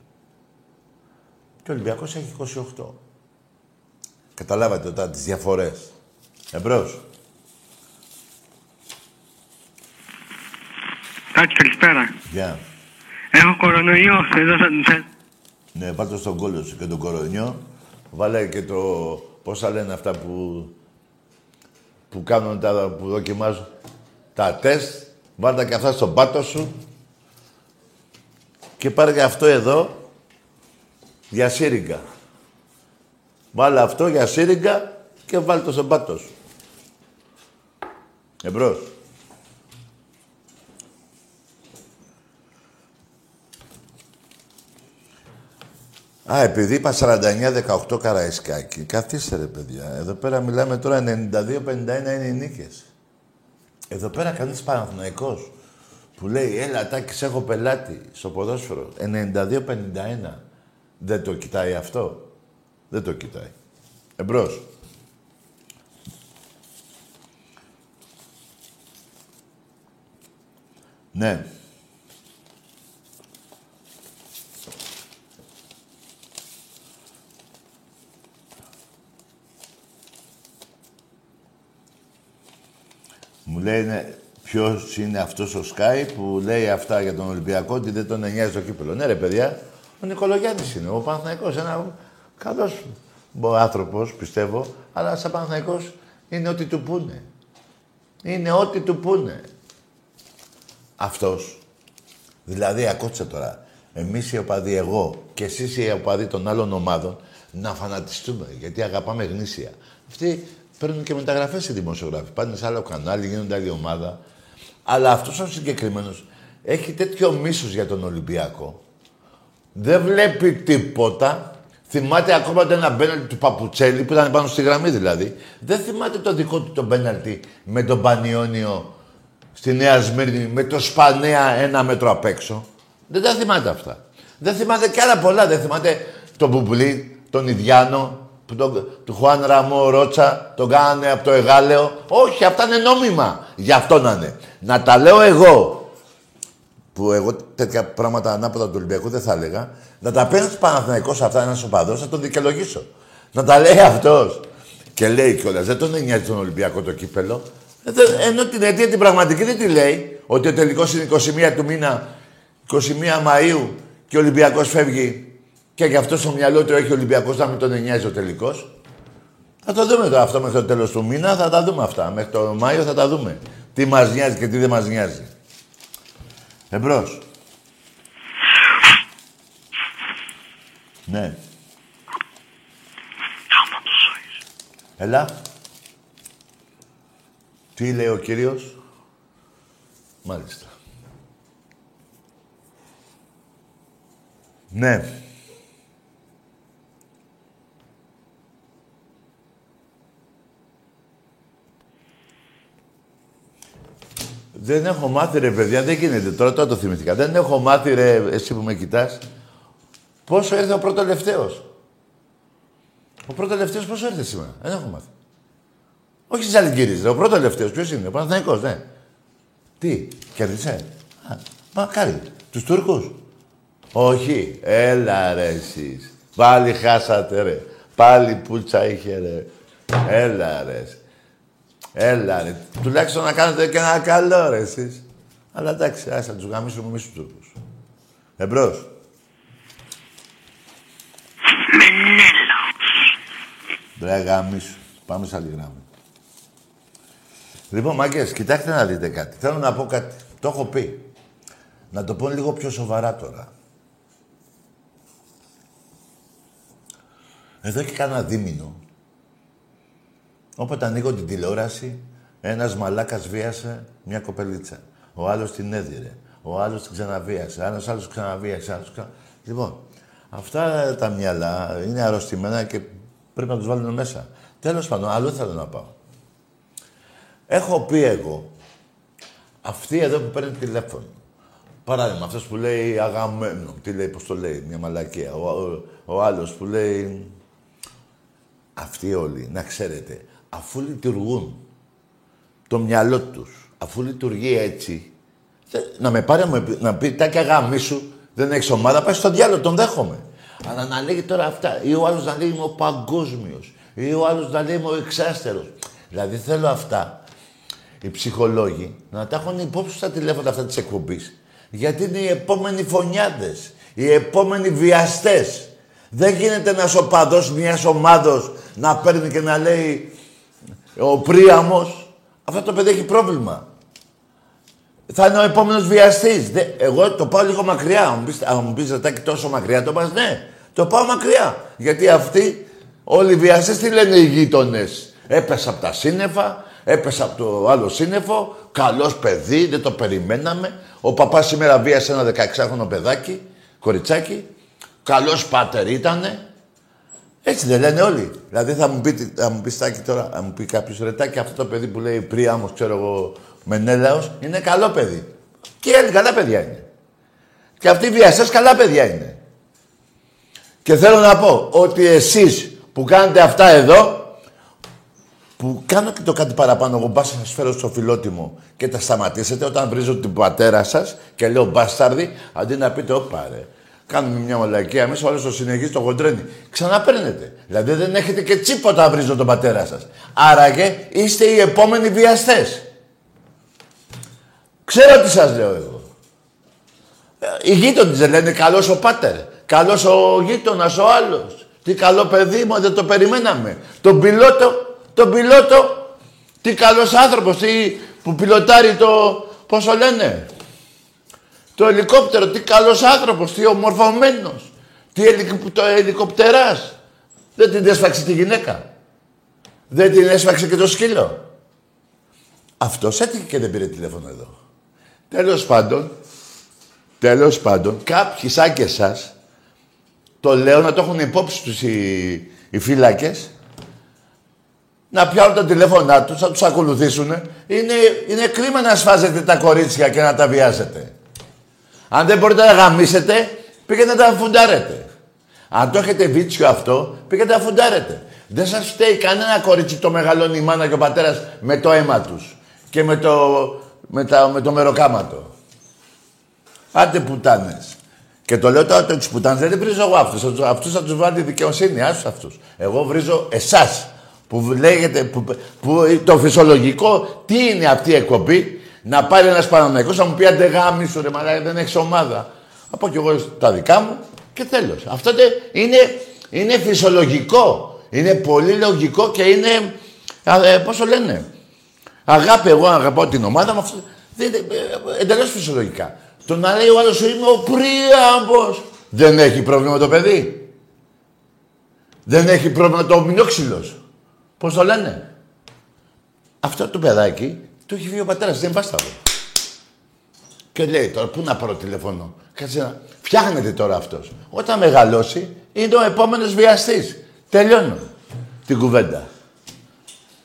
Και ο Ολυμπιακός έχει 28. Καταλάβατε τώρα τις διαφορές. Εμπρός. Τάκη, καλησπέρα. Γεια. Έχω κορονοϊό. Εδώ θα, θα... Ναι, βάλτε στον κόλλο σου και τον κορονιό. Βάλε και το... Πόσα λένε αυτά που... που κάνουν τα... που δοκιμάζουν τα τεστ. Βάλτε και αυτά στον πάτο σου. Και πάρε και αυτό εδώ για σύριγγα. Βάλε αυτό για σύριγγα και βάλτε το στον πάτο σου. Εμπρός. Α, επειδή είπα 49-18 Καραϊσκάκη, καθίστε ρε παιδιά. Εδώ πέρα μιλάμε τώρα 92-51 είναι οι νίκες. Εδώ πέρα κανείς Παναθηναϊκός που λέει «Έλα, Τάκης, έχω πελάτη στο ποδόσφαιρο». 92-51. Δεν το κοιτάει αυτό. Δεν το κοιτάει. Εμπρός. Ναι. Μου λέει ναι, ποιος είναι αυτός ο Σκάι που λέει αυτά για τον Ολυμπιακό ότι δεν τον νοιάζει το κύπελος. Ναι, ρε παιδιά, ο Νικολογιάννης είναι. Ο Παναθηναϊκός ένα καλός άνθρωπος, πιστεύω, αλλά σαν Παναθηναϊκός είναι ό,τι του πούνε. Είναι ό,τι του πούνε. Αυτός. Δηλαδή, ακούστε τώρα, εμείς οι οπαδοί, εγώ και εσείς οι οπαδοί των άλλων ομάδων, να φανατιστούμε γιατί αγαπάμε γνήσια. Αυτοί παίρνουν και μεταγραφές οι δημοσιογράφοι. Πάνε σε άλλο κανάλι, γίνονται άλλη ομάδα. Αλλά αυτός ο συγκεκριμένος έχει τέτοιο μίσος για τον Ολυμπιακό. Δεν βλέπει τίποτα. Θυμάται ακόμα το ένα μπέναλτι του Παπουτσέλη που ήταν πάνω στη γραμμή δηλαδή. Δεν θυμάται το δικό του το μπέναλτι με τον Πανιόνιο στη Νέα Σμύρνη με το Σπανέα ένα μέτρο απ' έξω. Δεν τα θυμάται αυτά. Δεν θυμάται κι άλλα πολλά. Δεν θυμάται τον Μπουμπλή, τον Ιδιάνο, που τον, του Χουάν Ραμό Ρότσα, τον κάνανε από το Εγάλεο; Όχι, αυτά είναι νόμιμα. Γι' αυτό να είναι. Να τα λέω εγώ. που εγώ τέτοια πράγματα ανάποδα του Ολυμπιακού δεν θα έλεγα, να τα παίρνει Παναθηναϊκό αυτά ένα οπαδό, θα τον δικαιολογήσω. Να τα λέει αυτός. Και λέει κιόλας, δεν τον νοιάζει τον Ολυμπιακό το κύπελο. Ε, ενώ την αιτία την πραγματική δεν τη λέει, ότι ο τελικός είναι 21 του μήνα, 21 Μαου και ο Ολυμπιακός φεύγει και γι' αυτό στο μυαλό του έχει ο Ολυμπιακός να μην τον νοιάζει ο τελικός. Θα το δούμε τώρα αυτό μέχρι το τέλος του μήνα, θα τα δούμε αυτά. Μέχρι το Μάιο θα τα δούμε. Τι μας νοιάζει και τι δεν μας νοιάζει. Εμπρός. Ναι. Έλα. Τι λέει ο κύριος; Μάλιστα. Ναι. Δεν έχω μάθει ρε παιδιά, δεν γίνεται τώρα, τώρα το θυμηθήκα. Δεν έχω μάθει ρε, εσύ που με κοιτάς, πόσο ήρθε ο πρώτο τελευταίος. Ο πρώτο τελευταίος πόσο ήρθε σήμερα; Δεν έχω μάθει. Όχι στις αλυγκύριες, ρε. Ο πρώτο τελευταίος ποιος είναι, ο Παναθηναϊκός, ναι. Τι, κέρδισε; Α, μακάρι. Τους Τούρκους. Όχι. Έλα ρε εσείς. Πάλι χάσατε ρε. Πάλι πούλτσα είχε ρε. Έλα ρε. Έλα ρε. Τουλάχιστον να κάνετε και ένα καλό ρε εσείς. Αλλά εντάξει, ας τους γαμίσουμε εμείς τους Τούρκους. Εμπρός. Μπρε γαμίσου. Πάμε σε άλλη γράμμα. Λοιπόν, μάγκες, κοιτάξτε να δείτε κάτι. Θέλω να πω κάτι. Το έχω πει. Να το πω λίγο πιο σοβαρά τώρα. Εδώ και κάνα δίμηνο Όποτε ανοίγω την τηλεόραση, ένας μαλάκας βίασε μια κοπελίτσα. Ο άλλος την έδιρε. Ο άλλος την ξαναβίασε. Ένας άλλος ξαναβίασε. Άλλος ξανα... Λοιπόν, αυτά τα μυαλά είναι αρρωστημένα και πρέπει να τους βάλουν μέσα. Τέλος πάντων, άλλο θέλω να πάω. Έχω πει εγώ, αυτή εδώ που παίρνει τηλέφωνο, Παράδειγμα, αυτός που λέει αγαμένο, τι λέει, πώς το λέει, μια μαλακία. Ο, ο, ο άλλος που λέει. Αυτοί όλοι, να ξέρετε, αφού λειτουργούν το μυαλό τους, αφού λειτουργεί έτσι, να με πάρει να πει τάκια γάμι σου, δεν έχεις ομάδα, πάει στο διάλογο, τον δέχομαι. Αλλά να λέγει τώρα αυτά, ή ο άλλος να λέει είμαι ο παγκόσμιος, ή ο άλλος να λέει είμαι ο εξάστερος. Δηλαδή θέλω αυτά οι ψυχολόγοι να τα έχουν υπόψη στα τηλέφωνα αυτά της εκπομπής. Γιατί είναι οι επόμενοι φωνιάδες, οι επόμενοι βιαστές. Δεν γίνεται ένας οπαδός μιας ομάδα να παίρνει και να λέει ο Πρίαμος, αυτό το παιδί έχει πρόβλημα. Θα είναι ο επόμενος βιαστής. Εγώ το πάω λίγο μακριά. Αν μου πεις Ζετάκι τόσο μακριά, το πας ναι. Το πάω μακριά. Γιατί αυτοί, όλοι οι βιαστές τι λένε οι γείτονες. Έπεσα από τα σύννεφα, έπεσα από το άλλο σύννεφο. Καλός παιδί, δεν το περιμέναμε. Ο παπάς σήμερα βίασε ένα 16χρονο παιδάκι, κοριτσάκι. Καλός πάτερ ήτανε. Έτσι δεν λένε όλοι. Δηλαδή θα μου πει, θα μου πει στάκι τώρα, θα μου πει κάποιος ρετάκι αυτό το παιδί που λέει Πρίαμος, ξέρω εγώ, Μενέλαος, είναι καλό παιδί. Και οι άλλοι καλά παιδιά είναι. Και αυτοί οι βιαστές καλά παιδιά είναι. Και θέλω να πω ότι εσείς που κάνετε αυτά εδώ, που κάνω και το κάτι παραπάνω, εγώ μπας σας φέρω στο φιλότιμο και τα σταματήσετε όταν βρίζω την πατέρα σας και λέω μπάσταρδι, αντί να πείτε, όπα ρε, Κάνουμε μια μαλακία εμείς, ο άλλο το συνεχίζει, το χοντρένει. Ξαναπαίρνετε. Δηλαδή δεν έχετε και τσίποτα βρίζω τον πατέρα σας. Άραγε είστε οι επόμενοι βιαστές. Ξέρω τι σας λέω εγώ. Ε, οι γείτονες λένε καλός ο πάτερ. Καλός ο γείτονας ο άλλος. Τι καλό παιδί μου, δεν το περιμέναμε. Τον πιλότο, τον πιλότο, τι καλός άνθρωπος, τι που πιλωτάρει το. Πώ το λένε, το ελικόπτερο, τι καλός άνθρωπος, τι ομορφωμένος, τι ελικ, το ελικοπτεράς. Δεν την έσφαξε τη γυναίκα. Δεν την έσφαξε και το σκύλο. Αυτός έτυχε και δεν πήρε τηλέφωνο εδώ. Τέλος πάντων, τέλος πάντων, κάποιοι σαν και εσάς, το λέω να το έχουν υπόψη τους οι, οι φύλακες, να πιάνουν τα τηλέφωνά τους, να τους ακολουθήσουν. Είναι, είναι κρίμα να σφάζετε τα κορίτσια και να τα βιάζετε. Αν δεν μπορείτε να γαμίσετε, πήγαινε να τα φουντάρετε. Αν το έχετε βίτσιο αυτό, πήγαινε να φουντάρετε. Δεν σας φταίει κανένα κορίτσι το μεγαλώνει η μάνα και ο πατέρας με το αίμα τους και με το, με τα, με το μεροκάματο. Άντε πουτάνες. Και το λέω τώρα του πουτάνες, δεν βρίζω εγώ αυτούς. Αυτούς θα τους βάλει η δικαιοσύνη. Άσου αυτούς. Εγώ βρίζω εσάς που λέγεται. Που, που, το φυσιολογικό, τι είναι αυτή η εκπομπή, να πάρει ένας Παναμαϊκό να μου πει άντε γάμι σου ρε μαλάκα, δεν έχεις ομάδα. Από κι εγώ τα δικά μου και τέλος. Αυτό είναι, είναι φυσιολογικό. Είναι πολύ λογικό και είναι. Ε, Πώς το λένε. Αγάπη, εγώ αγαπάω την ομάδα μου. Εντελώς φυσιολογικά. Το να λέει ο άλλος είμαι ο Πρίαμπος. Δεν έχει πρόβλημα το παιδί. Δεν έχει πρόβλημα το μηνόξυλος. Πώς το λένε. Αυτό το παιδάκι το έχει βγει ο πατέρας, δεν βάσταβο. Και λέει τώρα, πού να πάρω τηλέφωνο. Κάτσε να... Φτιάχνεται τώρα αυτός. Όταν μεγαλώσει, είναι ο επόμενος βιαστής. Τελειώνω την κουβέντα.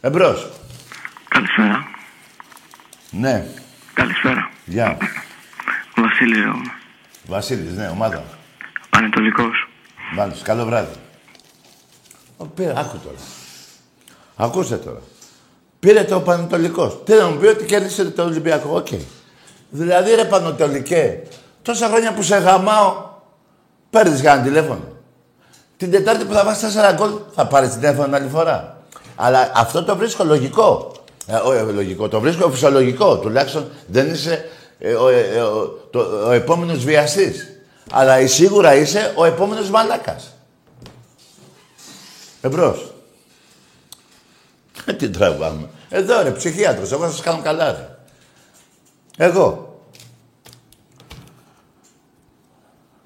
Εμπρός. Καλησπέρα. Ναι. Καλησπέρα. Γεια. Βασίλη λέγομαι. Βασίλης, ναι, ομάδα. Παναιτωλικός. Μάλιστα, καλό βράδυ. Ο, πήρε, άκου τώρα. Ακούστε τώρα. Πήρε το Παναιτωλικό. Τι να μου πει ότι κέρδισε το Ολυμπιακό. OK. Okay. Δηλαδή ρε Παναιτωλικέ, τόσα χρόνια που σε γαμάω, παίρνεις κανένα τηλέφωνο. Την Τετάρτη που θα βάλει 4 γκολ, θα πάρεις τηλέφωνο άλλη φορά. Αλλά αυτό το βρίσκω λογικό. Ε, όχι λογικό, το βρίσκω φυσιολογικό. Τουλάχιστον δεν είσαι ε, ο, ε, ο, το, ο επόμενος βιαστής. Αλλά σίγουρα είσαι ο επόμενος μαλάκας. Εμπρός. Ε, τι τραβάμε. Εδώ ρε, ψυχίατρος. Εγώ θα σας κάνω καλά ρε. Εγώ.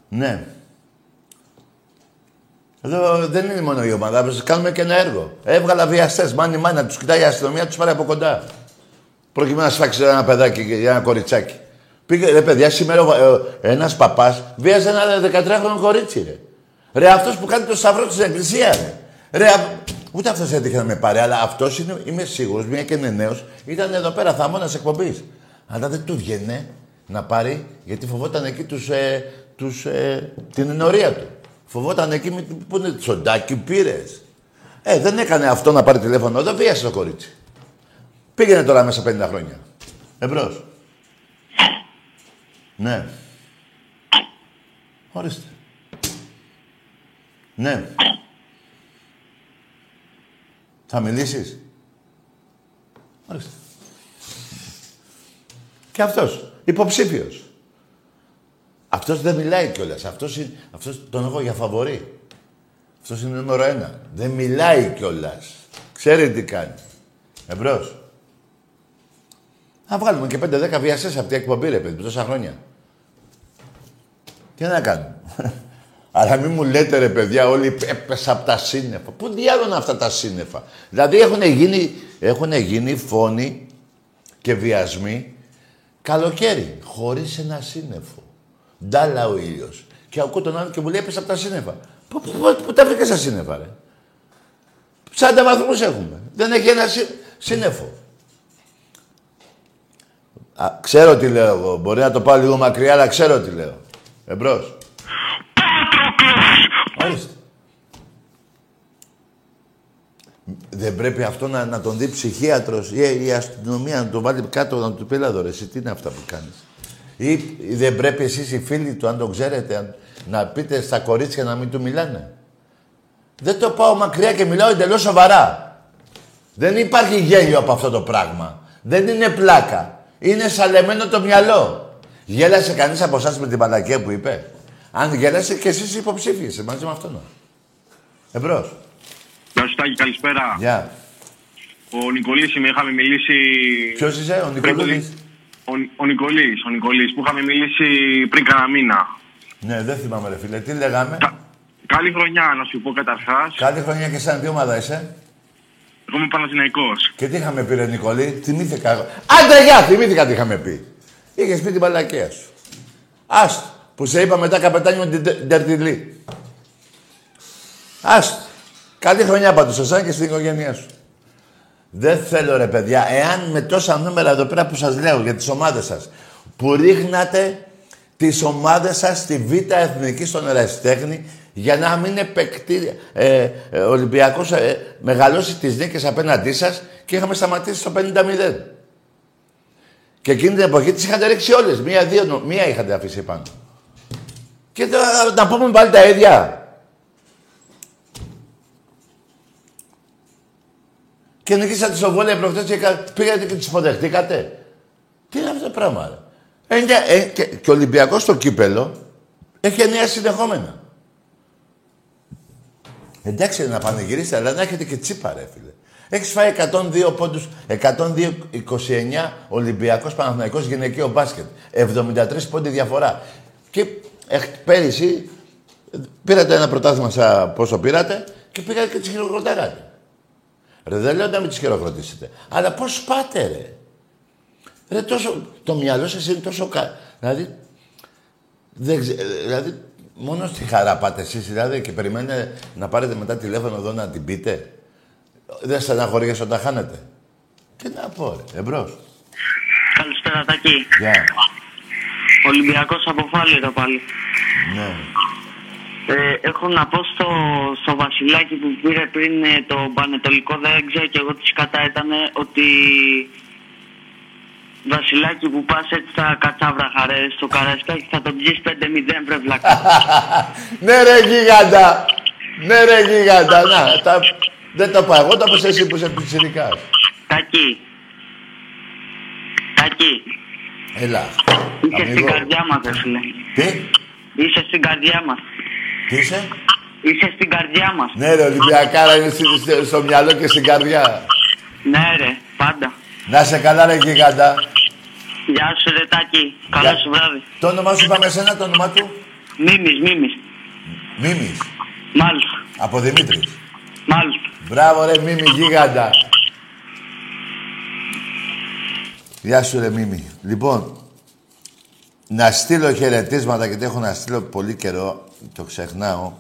Ναι. Εδώ δεν είναι μόνο η ομάδα, θα κάνουμε και ένα έργο. Έβγαλα βιαστές, μάνι μάνι, να τους κοιτάει η αστυνομία, τους πάρει από κοντά. Προκειμένου να σφάξει ένα παιδάκι για ένα κοριτσάκι. Πήγε, ρε παιδιά, σήμερα ε, ένας παπάς βίαζε ένα 13χρονο κορίτσι, ρε. Ρε αυτός που κάνει το σταυρό στην εκκλησία, ρε. Ρε, ούτε αυτός έτυχε να με πάρει, αλλά αυτός είναι, είμαι σίγουρος, μια και είναι νέος, ήταν εδώ πέρα θαμώνας εκπομπής. Αλλά δεν του βγαινε να πάρει, γιατί φοβόταν εκεί τους, ε, τους, ε, την ενορία του. Φοβόταν εκεί που είναι τσοντάκι, πήρε. Ε, δεν έκανε αυτό να πάρει τηλέφωνο, δεν βίασε το κορίτσι. Πήγαινε τώρα μέσα 50 χρόνια. Εμπρός. Ναι. Ορίστε. Ναι. Θα μιλήσεις; Ορίστε. Και αυτός. Υποψήφιος. Αυτός δεν μιλάει κιόλας. Αυτός, είναι, αυτός τον έχω για φαβορή. Αυτός είναι νούμερο ένα. Δεν μιλάει κιόλας. Ξέρει τι κάνει. Εμπρός. Να βγάλουμε και 5-10 βιαστέ από την εκπομπή, ρε παιδί, τόσα χρόνια. Τι να κάνουμε; Αλλά μην μου λέτε ρε παιδιά, όλοι έπεσα από τα σύννεφα. Πού διάλογα αυτά τα σύννεφα; Δηλαδή έχουν γίνει, έχουν γίνει φόνοι και βιασμοί καλοκαίρι, χωρίς ένα σύννεφο. Ντάλα ο ήλιος. Και ακούω τον άλλο και μου λέει έπεσα από τα σύννεφα. Πού, πού, πού, πού τα βρήκες τα σύννεφα, ρε; 40 βαθμούς έχουμε. Δεν έχει ένα σύννεφο. Α, ξέρω τι λέω εγώ. Μπορεί να το πάω λίγο μακριά, αλλά ξέρω τι λέω. Εμπρός. Ορίστε. Δεν πρέπει αυτό να, να τον δει ψυχίατρος ή η αστυνομία να τον βάλει κάτω να του πει ρε, εσύ τι είναι αυτά που κάνεις. Ή δεν πρέπει εσείς οι φίλοι του, αν το ξέρετε, να πείτε στα κορίτσια να μην του μιλάνε. Δεν το πάω μακριά και μιλάω εντελώς σοβαρά. Δεν υπάρχει γέλιο από αυτό το πράγμα. Δεν είναι πλάκα. Είναι σαλεμένο το μυαλό. Γέλασε κανείς από εσάς με την παλακία που είπε; Αν γέλασε και εσείς υποψήφιες μαζί με αυτόν. Εμπρός. Γεια σου Τάκη, καλησπέρα. Γεια. Ο Νικολής είμαι, είχαμε μιλήσει... Ποιος είσαι, ο Νικολής; Ο, ο Νικολής, ο Νικολής, που είχαμε μιλήσει πριν κανένα μήνα. Ναι, δεν θυμάμαι ρε φίλε. Τι λέγαμε; Κα... Καλή χρονιά, να σου πω καταρχάς. Καλή χρονιά και σαν τι ομάδα είσαι. Εγώ είμαι Παναθηναϊκός. Και τι είχαμε πει, Ρε Νικολή, θυμήθηκα. Άντε, γεια, θυμήθηκα τι είχαμε πει. Είχες πει την παλακία σου. Άστο, που σε είπα μετά καπετάνιο την Τερτιλή. Άστο. Καλή χρονιά πάντως, εσένα και στην οικογένειά σου. Δεν θέλω ρε παιδιά, εάν με τόσα νούμερα εδώ πέρα που σας λέω για τις ομάδες σας, που ρίχνατε τις ομάδες σας στη Β' Εθνική στον Ερασιτέχνη για να μην επεκτεί ε, ε, ο Ολυμπιακός ε, μεγαλώσει τις νίκες απέναντί σας και είχαμε σταματήσει στο 50-0. Και εκείνη την εποχή τις είχατε ρίξει όλες. Μία-δύο, μία είχατε αφήσει πάνω. Και τώρα να πούμε πάλι τα ίδια. Και νικήσατε στο βόλιο προχτές και πήγατε και τις υποδεχτήκατε. Τι είναι αυτό το πράγμα, ρε; Ε, ε, και, και ο Ολυμπιακός στο κύπελο έχει εννέα συνεχόμενα. Εντάξει να πανηγυρίσετε, αλλά να έχετε και τσίπα, ρε φίλε. Έχεις φάει 102 πόντους, 102-29 Ολυμπιακός Παναθυναϊκό γυναικείο μπάσκετ. 73 πόντι διαφορά. Και πέρυσι πήρατε ένα πρωτάθλημα σαν πόσο πήρατε και πήγατε και τις χειροκροτάγατε. Ρε, δεν λέω να μην τις χειροκροτήσετε. Αλλά πώς πάτε, ρε. ρε τόσο, το μυαλό σας είναι τόσο. Κα... Δηλαδή, δεν δηλαδή, μόνο στη χαρά πάτε εσείς, δηλαδή, και περιμένετε να πάρετε μετά τηλέφωνο εδώ να την πείτε. Δεν στεναχωριέσαι όταν χάνετε. Τι να πω, ρε. Εμπρός. Καλησπέρα, Τάκη. Γεια. Yeah. Ολυμπιακός από Φάληρο πάλι. Ναι. Ε, έχω να πω στο, στο Βασιλάκι που πήρε πριν ε, το Πανετολικό, δεν ξέρω και εγώ τι κατά ήταν, ότι Βασιλάκι που πας έτσι στα κατσάβραχα ρε, στο Καρασκάκι θα τον πιεις 5-0 βρε βλάκα. [laughs] ναι ρε γίγαντα, ναι ρε γίγαντα, να, τα, δεν το πάω. Εγώ το είπα εσύ που είσαι πιτσιρικάς. Τάκη. Τάκη. Έλα. Είσαι στην καρδιά μας, ρε φίλε. Τι; Είσαι στην καρδιά μας. Τι είσαι; Είσαι στην καρδιά μας. Ναι ρε, Ολυμπιακάρα είναι στο, στο μυαλό και στην καρδιά. Ναι ρε, πάντα. Να σε καλά ρε γίγαντα. Γεια σου ρε Τάκη. Καλό σου βράδυ. Το όνομά σου είπαμε εσένα, το όνομά του; Μίμης, Μίμης. Μίμης. Μάλιστα. Από Δημήτρης. Μάλιστα. Μπράβο ρε Μίμη, γίγαντα. Γεια σου ρε Μίμη. Λοιπόν, να στείλω χαιρετίσματα γιατί έχω να στείλω πολύ καιρό, το ξεχνάω.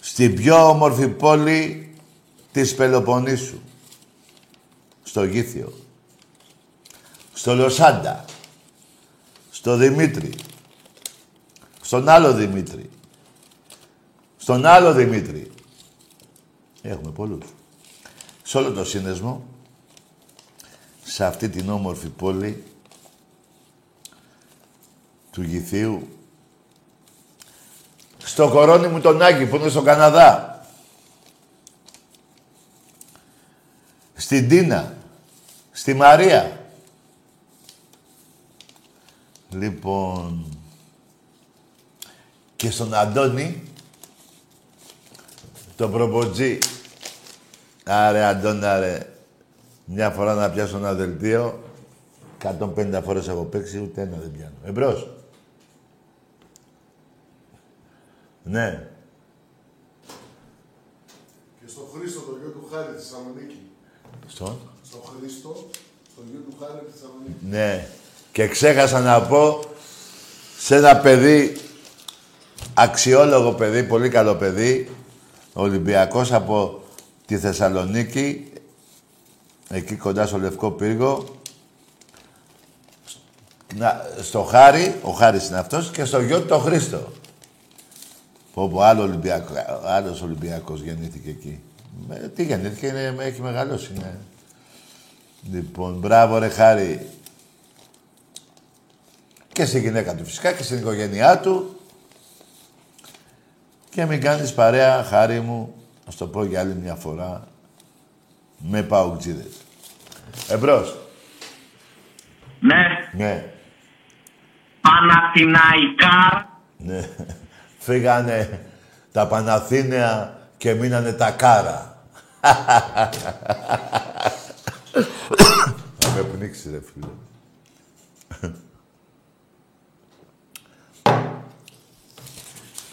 Στην πιο όμορφη πόλη της Πελοποννήσου. Στο Γήθιο. Στο Λοσάντα. Στο Δημήτρη. Στον άλλο Δημήτρη. Στον άλλο Δημήτρη. Έχουμε πολλούς. Σε όλο το σύνδεσμο, σε αυτή την όμορφη πόλη του Γηθίου, στο κορώνι μου τον Άκη που είναι στον Καναδά, στην Τίνα, στη Μαρία. Λοιπόν, και στον Αντώνη, το προποτζή. Άρε, Αντώνα, ρε. Μια φορά να πιάσω ένα δελτίο, 150 φορές έχω παίξει, ούτε ένα δεν πιάνω. Εμπρός. Ναι. Και στο Χρήστο, το γιο του Χάρη, της Θεσσαλονίκη. Στο; Στο Χρήστο, στο γιο του Χάρη, της Θεσσαλονίκη. Ναι. Και ξέχασα να πω σε ένα παιδί, αξιόλογο παιδί, πολύ καλό παιδί, Ολυμπιακός από τη Θεσσαλονίκη, εκεί κοντά στο Λευκό Πύργο, να, στο Χάρη, ο Χάρης είναι αυτός, και στο γιο του το Χρήστο. Όπου άλλο Ολυμπιακό, άλλος Ολυμπιακός γεννήθηκε εκεί. Ε, τι γεννήθηκε, είναι, έχει μεγαλώσει, ναι. Λοιπόν, μπράβο ρε Χάρη. Και στη γυναίκα του φυσικά και στην οικογένειά του. Και μην κάνεις παρέα, χάρη μου, να το πω για άλλη μια φορά, με παουτζίδες. Εμπρός. Ναι. Ναι. Παναθηναϊκά. Ναι. Φύγανε τα Παναθήναια και μείνανε τα κάρα. Θα με πνίξει, ρε φίλε.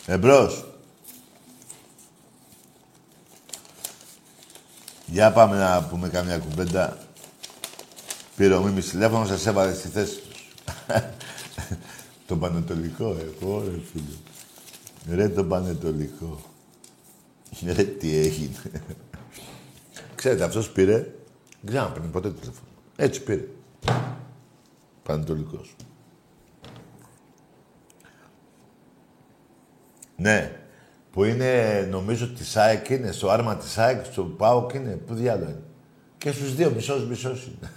Εμπρός. Για πάμε να πούμε καμιά κουμπέντα. Πήρε ο Μίμης τηλέφωνο, σας έβαλε στη θέση τους. [laughs] το Πανετολικό, ε, ρε φίλε. Ρε το Πανετολικό. Ρε τι έγινε. Ξέρετε, αυτός πήρε, δεν ξέρω αν ποτέ τηλέφωνο. Έτσι πήρε. Πανετολικός. Ναι. Που είναι, νομίζω, τη ΣΑΕΚ είναι, στο άρμα της ΣΑΕΚ, στο ΠΑΟΚ είναι. Πού διάλογο είναι. Και στους δύο μισός μισός είναι.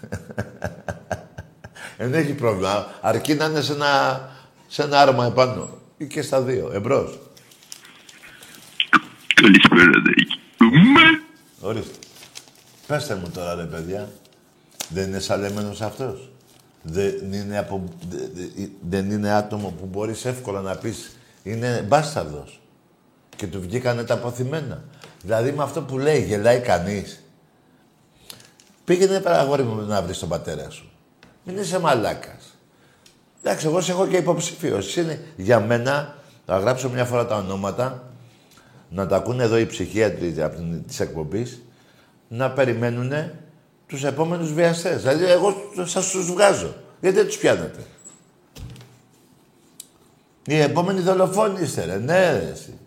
[laughs] Δεν έχει πρόβλημα. Αρκεί να είναι σε ένα, σε ένα άρμα επάνω. Ή και στα δύο. Εμπρός. Καλησπέρα, Δέκη. Ορίστε. Πέστε μου τώρα, ρε παιδιά. Δεν είναι σαλεμένος αυτός. Δεν είναι, από, δε- δε- δεν είναι άτομο που μπορείς εύκολα να πεις είναι μπάσταρδος. Και του βγήκανε τα αποθυμένα. Δηλαδή με αυτό που λέει γελάει κανείς. Πήγαινε παραγόρι μου να βρεις τον πατέρα σου. Μην είσαι μαλάκας. Εντάξει, εγώ σε έχω και υποψήφιος. Είναι για μένα, θα γράψω μια φορά τα ονόματα, να τα ακούνε εδώ οι ψυχίατροι από την- της εκπομπής, να περιμένουν τους επόμενους βιαστές. Δηλαδή, εγώ σας τους βγάζω. Γιατί δεν τους πιάνετε; Οι επόμενοι δολοφόνοι είστε, ρε. Ναι, ρε, εσύ.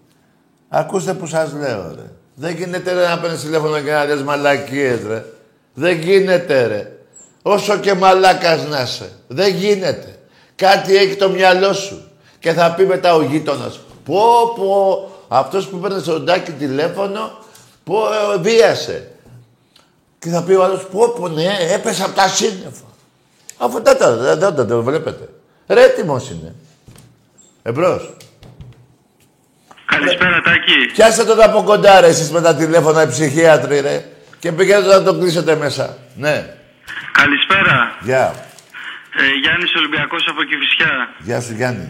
Ακούστε που σας λέω, ρε. Δεν γίνεται, ρε, να παίρνεις τηλέφωνο και να λες μαλακίες, ρε. Δεν γίνεται, ρε. Όσο και μαλάκας να είσαι. Δεν γίνεται. Κάτι έχει το μυαλό σου. Και θα πει μετά ο γείτονας. Πω, πω, αυτός που παίρνει στον τάκι τηλέφωνο, πω, ε, βίασε. Και θα πει ο άλλος, πω, πω, ναι, έπεσε από τα σύννεφα. Αφού δεν το, δεν το, δεν το βλέπετε. Ρε, έτοιμος είναι. Εμπρός. Καλησπέρα, Τάκη. Πιάστε τον από κοντά, ρε, εσείς με τα τηλέφωνα, οι ψυχίατροι, ρε. Και πήγαινε να τον κλείσετε μέσα. Ναι. Καλησπέρα. Γεια. Ε, Γιάννης Ολυμπιακός από Κηφισιά. Γεια σου, Γιάννη.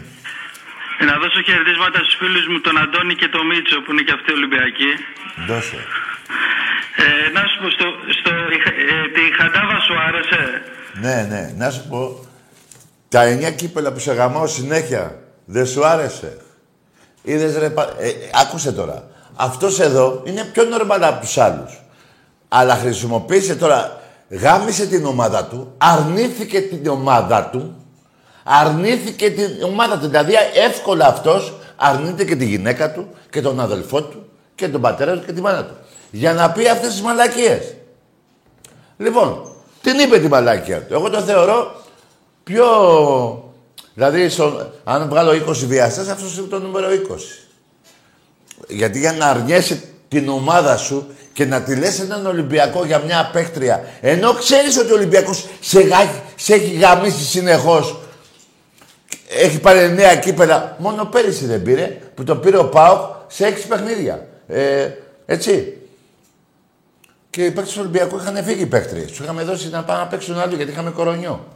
Ε, να δώσω χαιρετίσματα στους φίλους μου, τον Αντώνη και τον Μίτσο, που είναι και αυτοί Ολυμπιακοί. Δώσε. Ε, να σου πω, στο, στο, ε, τη Χαντάβα σου άρεσε; Ναι, ναι. Να σου πω. Τα εννιά κύπελα που σε γαμάω συνέχεια. Δεν σου άρεσε; Είδες ρε... πα- Ε, άκουσε τώρα. Αυτός εδώ είναι πιο νορμαλ από τους άλλους. Αλλά χρησιμοποίησε τώρα... Γάμισε την ομάδα του, αρνήθηκε την ομάδα του, αρνήθηκε την ομάδα του. Δηλαδή εύκολα αυτός αρνείται και τη γυναίκα του και τον αδελφό του και τον πατέρα του και τη μάνα του. Για να πει αυτές τις μαλακίες. Λοιπόν, την είπε τη μαλάκια του. Εγώ το θεωρώ πιο... Δηλαδή, στον- αν βγάλω 20 βιαστές, αυτός είναι το νούμερο 20. Γιατί για να αρνιέσαι την ομάδα σου και να τη λες έναν Ολυμπιακό για μια απέκτρια, ενώ ξέρεις ότι ο Ολυμπιακός σε, γα- σε έχει γαμίσει συνεχώς, έχει πάρει νέα κύπελα, μόνο πέρυσι δεν πήρε, που το πήρε ο ΠΑΟΚ σε έξι παιχνίδια. Ε, έτσι. Και οι παίκτες του Ολυμπιακού είχαν φύγει οι παίκτριες. Τους είχαμε δώσει να πάνε να παίξουν άλλοι γιατί είχαμε κορονιό.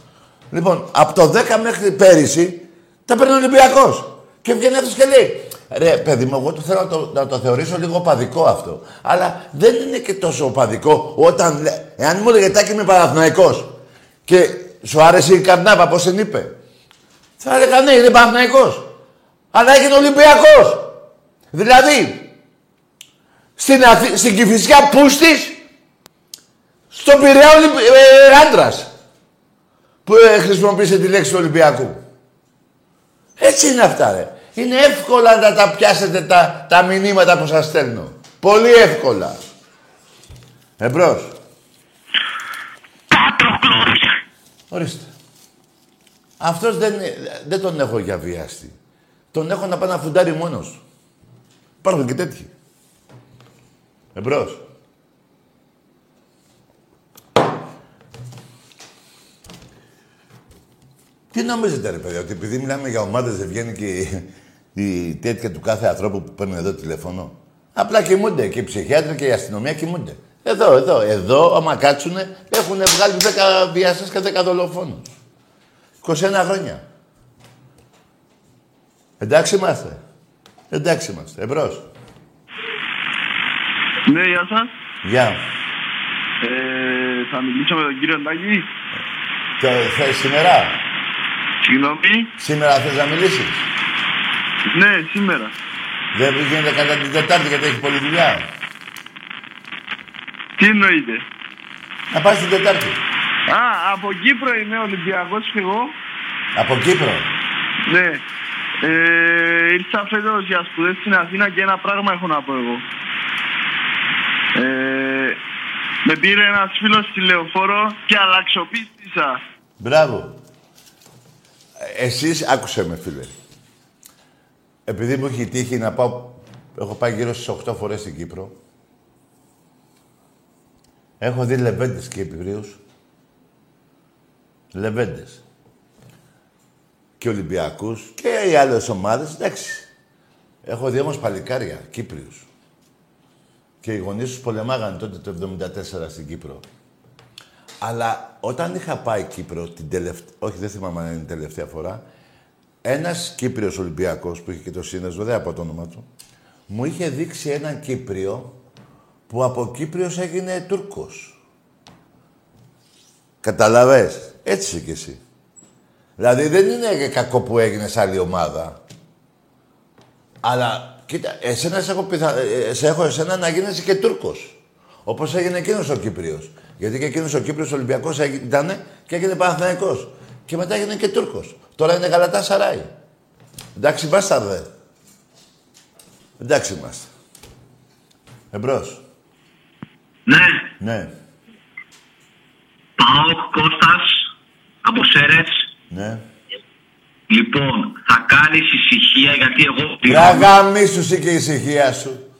Λοιπόν, από το 10 μέχρι πέρυσι τα παίρνει ο Ολυμπιακός. Και βγαίνει αυτός και λέει, ρε παιδί μου, εγώ το θέλω να το, να το θεωρήσω λίγο οπαδικό αυτό. Αλλά δεν είναι και τόσο οπαδικό όταν, λέ- εάν μου έλεγε Τάκη είμαι Παναθηναϊκός και σου άρεσε η Καρνάβα, πώς την είπε. Θα έλεγα ναι, είναι Παναθηναϊκός. Αλλά έγινε Ολυμπιακός. Δηλαδή, στην, Αθή... στην Κηφισιά Πούστης, στον Πειραιά Ολυμπ... ε, άντρας που ε, χρησιμοποίησε τη λέξη του Ολυμπιακού. Έτσι είναι αυτά, ρε. Είναι εύκολα να τα πιάσετε τα, τα μηνύματα που σας στέλνω. Πολύ εύκολα. Εμπρός. Πατροκλός. Ορίστε. Αυτός δεν, δεν τον έχω για βιάστη. Τον έχω να πάει να φουντάρει μόνος. του. Υπάρχουν και τέτοιοι. Εμπρός. Τι νομίζετε ρε παιδιά, ότι επειδή μιλάμε για ομάδες δεν βγαίνει και η, η τέτοια του κάθε ανθρώπου που παίρνει εδώ τηλέφωνο; Απλά κοιμούνται και οι ψυχιάτροι και η αστυνομία κοιμούνται. Εδώ, εδώ, εδώ, άμα κάτσουνε, έχουν βγάλει 10 βιαστές και 10 δολοφόνους. 21 χρόνια. Εντάξει είμαστε. Εντάξει είμαστε. Εμπρός. Ναι, γεια σας. Γεια. Ε, θα μιλήσω με τον κύριο Τάκη. Και θες σήμερα. Συγγνώμη. Σήμερα θες να μιλήσεις; Ναι, σήμερα. Δεν γίνεται κατά την Τετάρτη γιατί έχει πολλή δουλειά. Τι εννοείτε; Να πας την Τετάρτη. Α, από Κύπρο είμαι Ολυμπιακός και εγώ. Από Κύπρο. Ναι. Ε, ήρθα φέτος για σπουδές στην Αθήνα και ένα πράγμα έχω να πω εγώ. Ε, με πήρε ένας φίλος στη λεωφόρο και αλλαξοπίστησα. Μπράβο. Ε, Εσείς, άκουσε με φίλε. Επειδή μου έχει τύχει να πάω, έχω πάει γύρω στις 8 φορές στην Κύπρο. Έχω δει λεβέντες και Κύπριους. Λεβέντες. Και Ολυμπιακούς και οι άλλες ομάδες, εντάξει. Έχω δει όμως παλικάρια, Κύπριους. Και οι γονείς τους πολεμάγανε τότε το 74 στην Κύπρο. Αλλά όταν είχα πάει Κύπρο την τελευταία, όχι δεν θυμάμαι αν είναι την τελευταία φορά, ένας Κύπριος Ολυμπιακός που είχε και το σύνδεσμο, δεν από το όνομα του, μου είχε δείξει έναν Κύπριο που από Κύπριος έγινε Τούρκος. Καταλαβες; Έτσι είσαι κι εσύ. Δηλαδή δεν είναι κακό που έγινες σε άλλη ομάδα. Αλλά κοίτα, εσένα σε έχω, πιθα... ε, σε έχω εσένα να γίνεσαι και Τούρκος. Όπως έγινε εκείνος ο Κύπριος. Γιατί και εκείνος ο Κύπριος Ολυμπιακός ήταν και έγινε Παναθηναϊκός. Και μετά έγινε και Τούρκος. Τώρα είναι Γαλατά Σαράι. Εντάξει, μπάσταρδε. Εντάξει είμαστε. Εμπρός. Ναι, Ναι. Πάοκ Κώστας από Σέρες. Ναι. Λοιπόν, θα κάνεις ησυχία γιατί εγώ... Βρε αγαμίσου σου και η ησυχία σου.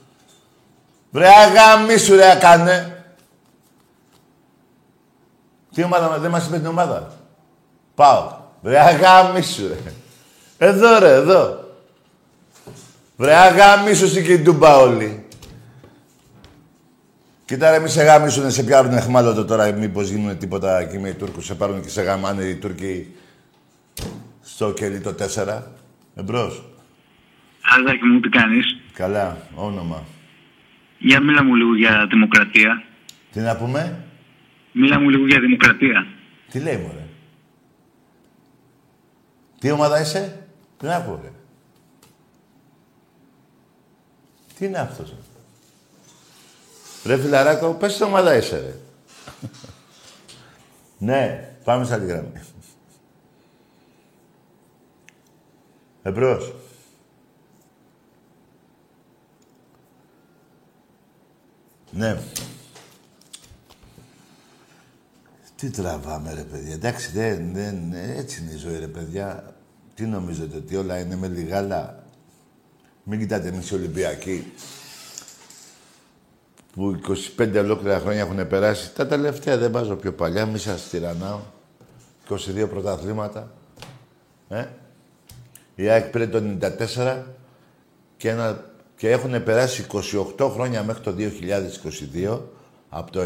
Βρε αγαμίσου ρε έκανε. Τι ομάδα, δεν μας είπε την ομάδα; Πάω. Βρε αγαμίσου ρε. Εδώ ρε, εδώ. Βρε αγαμίσου σου και η ντούμπα όλοι. Κοίτα ρε, μη σε γάμισουνε, σε πιάρουν εχμάλωτο τώρα, μήπως γίνουν τίποτα εκεί με οι Τούρκους. Σε πάρουν και σε γαμάνε οι Τούρκοι στο κελί το 4. Εμπρός. Αζάκι μου, τι κάνεις; Καλά, όνομα. Για μίλα μου λίγο για δημοκρατία. Τι να πούμε, Μίλα μου λίγο για δημοκρατία. τι λέει μωρέ; Τι ομάδα είσαι, τι να πω ρε. Τι είναι αυτός. Ρε, ρε φιλαράκο, πες τι ομάδα είσαι ρε. [laughs] ναι, πάμε σε άλλη γραμμή. Εμπρός. Ναι. Τι τραβάμε ρε παιδιά. Εντάξει, δεν, δεν, έτσι είναι η ζωή ρε παιδιά. Τι νομίζετε, ότι όλα είναι με λιγάλα. Μην κοιτάτε εμείς οι Ολυμπιακοί που 25 ολόκληρα χρόνια έχουν περάσει. Τα τελευταία δεν βάζω πιο παλιά, μη σας τυραννάω. 22 πρωταθλήματα. Ε; Η ΑΕΚ πήρε το 94 και, ένα, και έχουν περάσει 28 χρόνια μέχρι το 2022 από το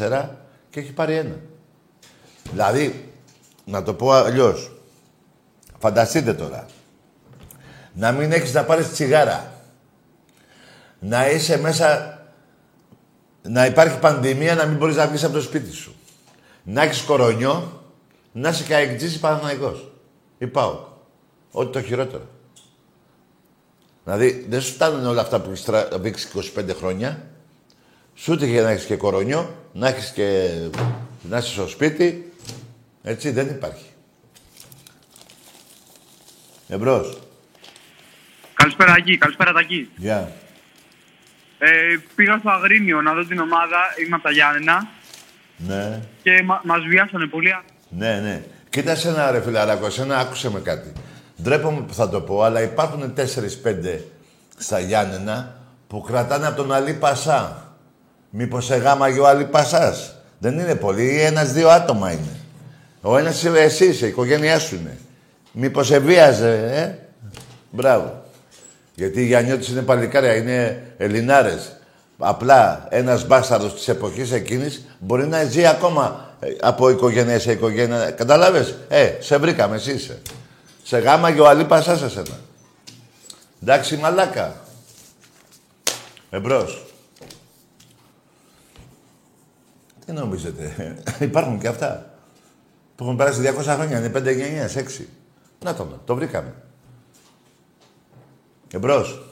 94 και έχει πάρει ένα. Δηλαδή, να το πω αλλιώς. Φανταστείτε τώρα. Να μην έχεις να πάρεις τσιγάρα. Να είσαι μέσα... Να υπάρχει πανδημία, να μην μπορείς να βγεις από το σπίτι σου. Να έχεις κορονιό, να είσαι καεκτζής ή Παναθηναϊκός. Ή ΠΑΟΚ. Ό,τι το χειρότερο. Δηλαδή, δεν σου φτάνουν όλα αυτά που έχεις τραβήξει 25 χρόνια. Σου ούτε για να έχεις και κορονιό, να έχεις και... να είσαι στο σπίτι. Έτσι, δεν υπάρχει. Εμπρός. Καλησπέρα, Αγί. Καλησπέρα, Τακί. Γεια. Ε, πήγα στο Αγρίνιο να δω την ομάδα. Είμαι από τα Γιάννενα. Ναι. Και μα, μας βιάσανε πολύ. Ναι, ναι. Κοίτα ένα ρε φιλαράκο, εσένα άκουσε με κάτι. Ντρέπομαι που θα το πω, αλλά υπάρχουν 4-5 στα Γιάννενα που κρατάνε από τον Αλή Πασά. Μήπως σε γάμαγε ο Αλή Πασάς. Δεν είναι πολύ, ένας-δύο άτομα είναι. Ο ένας είσαι εσύ, είσαι, η οικογένειά σου είναι. Μήπως σε βίαζε, ε; Μπράβο. Γιατί οι Γιαννιώτες είναι παλικάρια, είναι Ελληνάρες. Απλά ένας μπάσταρδος της εποχής εκείνης μπορεί να ζει ακόμα ε, από οικογένεια σε οικογένεια. Καταλάβες; Ε, σε βρήκαμε, εσύ είσαι. Σε γάμα και ο Αλή Πασάς εσένα. Εντάξει, μαλάκα. Εμπρός. Τι νομίζετε. [laughs] Υπάρχουν και αυτά. Που έχουν περάσει 200 χρόνια. Είναι 5 γενιές, 6. Να το, το βρήκαμε. Εμπρός.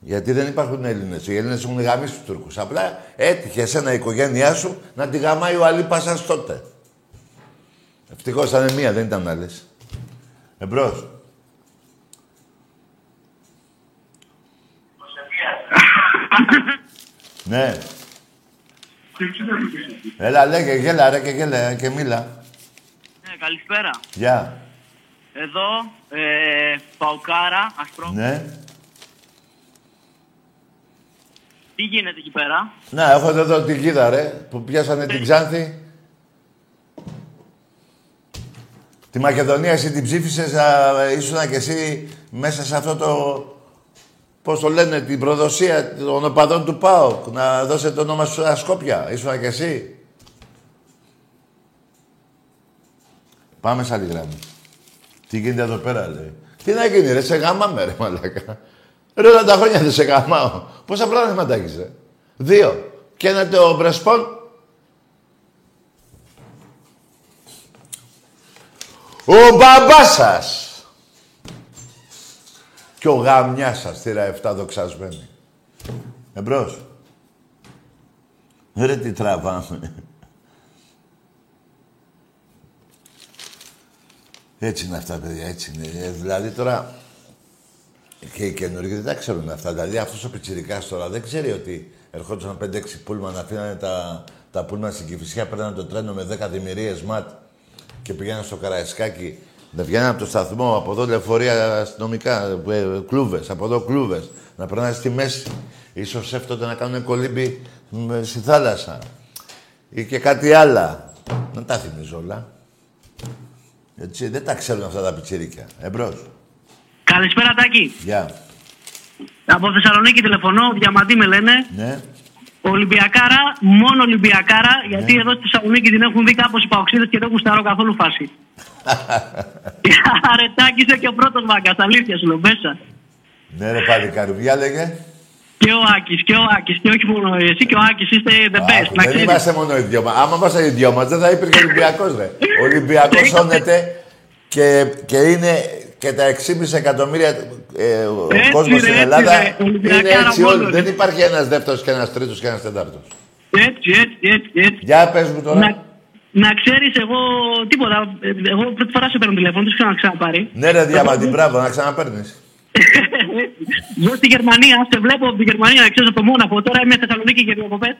Γιατί δεν υπάρχουν Έλληνες. Οι Έλληνες έχουν γαμίσει τους Τούρκους. Απλά έτυχε εσένα η οικογένειά σου να τη γαμάει ο Αλή Πασάς τότε. Ευτυχώς ήταν μία, δεν ήταν άλλες. Εμπρός. ναι. Έλα, λέγε, γέλα, ρε, και γέλα, και μίλα. Ναι, καλησπέρα. Γεια. Εδώ, ε, Παουκάρα, Ασπρό. Ναι. Τι Τι γίνεται εκεί πέρα; Να, έχω εδώ την κίδα, ρε, που πιάσανε την Ξάνθη. Τη Μακεδονία εσύ την ψήφισες, α, ήσουν και εσύ μέσα σε αυτό το... Πώς το λένε, την προδοσία των οπαδών του ΠΑΟΚ, να δώσετε το όνομα σου στα Σκόπια. Ήσουν και εσύ. Πάμε σε άλλη γραμμή. Τι γίνεται εδώ πέρα, λέει. Τι να γίνει, ρε, σε γάμαμε, ρε, μαλάκα. Ρε, όλα τα χρόνια δεν σε γαμάω. Πόσα πράγματα έχεις, ρε. Δύο. Και ένα το Μπρεσπόν. Ο μπαμπάς σας. Και ο γαμιάς σας, θύρα 7 δοξασμένη. Εμπρός. Ρε τι τραβάμε. Έτσι είναι αυτά, παιδιά, έτσι είναι. Ε, δηλαδή τώρα και οι καινούργοι δεν τα ξέρουν αυτά. Δηλαδή αυτός ο πιτσιρικάς τώρα δεν ξέρει ότι ερχόντουσαν 5-6 πούλμαν, αφήνανε τα, τα πούλμαν στην Κηφισιά, παίρνανε το τρένο με 10 δημιουργίες ματ και πηγαίνανε στο Καραϊσκάκι. Να βγαίνανε από το σταθμό, από εδώ λεωφορεία αστυνομικά, ε, κλούβες, από εδώ κλούβες. Να περνάνε στη μέση. Ίσως έφτονται να κάνουν κολύμπι με- στη θάλασσα. Ή και κάτι άλλα. Να τα θυμίζω όλα. Έτσι, δεν τα ξέρουν αυτά τα πιτσιρίκια. Εμπρός. Καλησπέρα, Τάκη. Γεια. Από Θεσσαλονίκη τηλεφωνώ, Διαμαντή με λένε. Ναι. Ολυμπιακάρα, μόνο Ολυμπιακάρα, γιατί εδώ στη Θεσσαλονίκη την έχουν δει κάπως οι παοξίδες και δεν γουστάρω καθόλου φάση. [laughs] Αρετάκι είσαι και ο πρώτος μάγκας, αλήθεια σου λέω μέσα. Ναι, ρε παλικάρι, για λέγε. Και ο Άκης, και ο Άκης, και όχι μόνο εσύ και ο Άκης είστε the best. Άκου, να δεν ξέρεις. είμαστε μόνο ιδιώμα. Άμα ήμασταν ιδιώμα, δεν θα υπήρχε Ολυμπιακός, ρε. Ο Ολυμπιακό [laughs] σώνεται και, και είναι και τα 6,5 εκατομμύρια ε, ο Έτσι, κόσμος ρε, στην έτσι, Ελλάδα ρε. Ολυμπιακάρα είναι έτσι μόνο, όλοι. ρε. Δεν υπάρχει ένας δεύτερος και ένας τρίτος και ένας τέταρτος. Έτσι, έτσι, έτσι, έτσι. Για πες μου τώρα. Να, να ξέρεις, εγώ τίποτα. ε, Εγώ πρώτη φορά σε παίρνω τηλέφωνο, δεν ξέρω να ξαναπάρει. Ναι, ρε Διαμαντή, μπράβο, να ξαναπέρνει. Ζω στη Γερμανία, σε βλέπω από τη Γερμανία, ξέρω από το Μόναχο. Τώρα είμαι στη Θεσσαλονίκη για διακοπέ.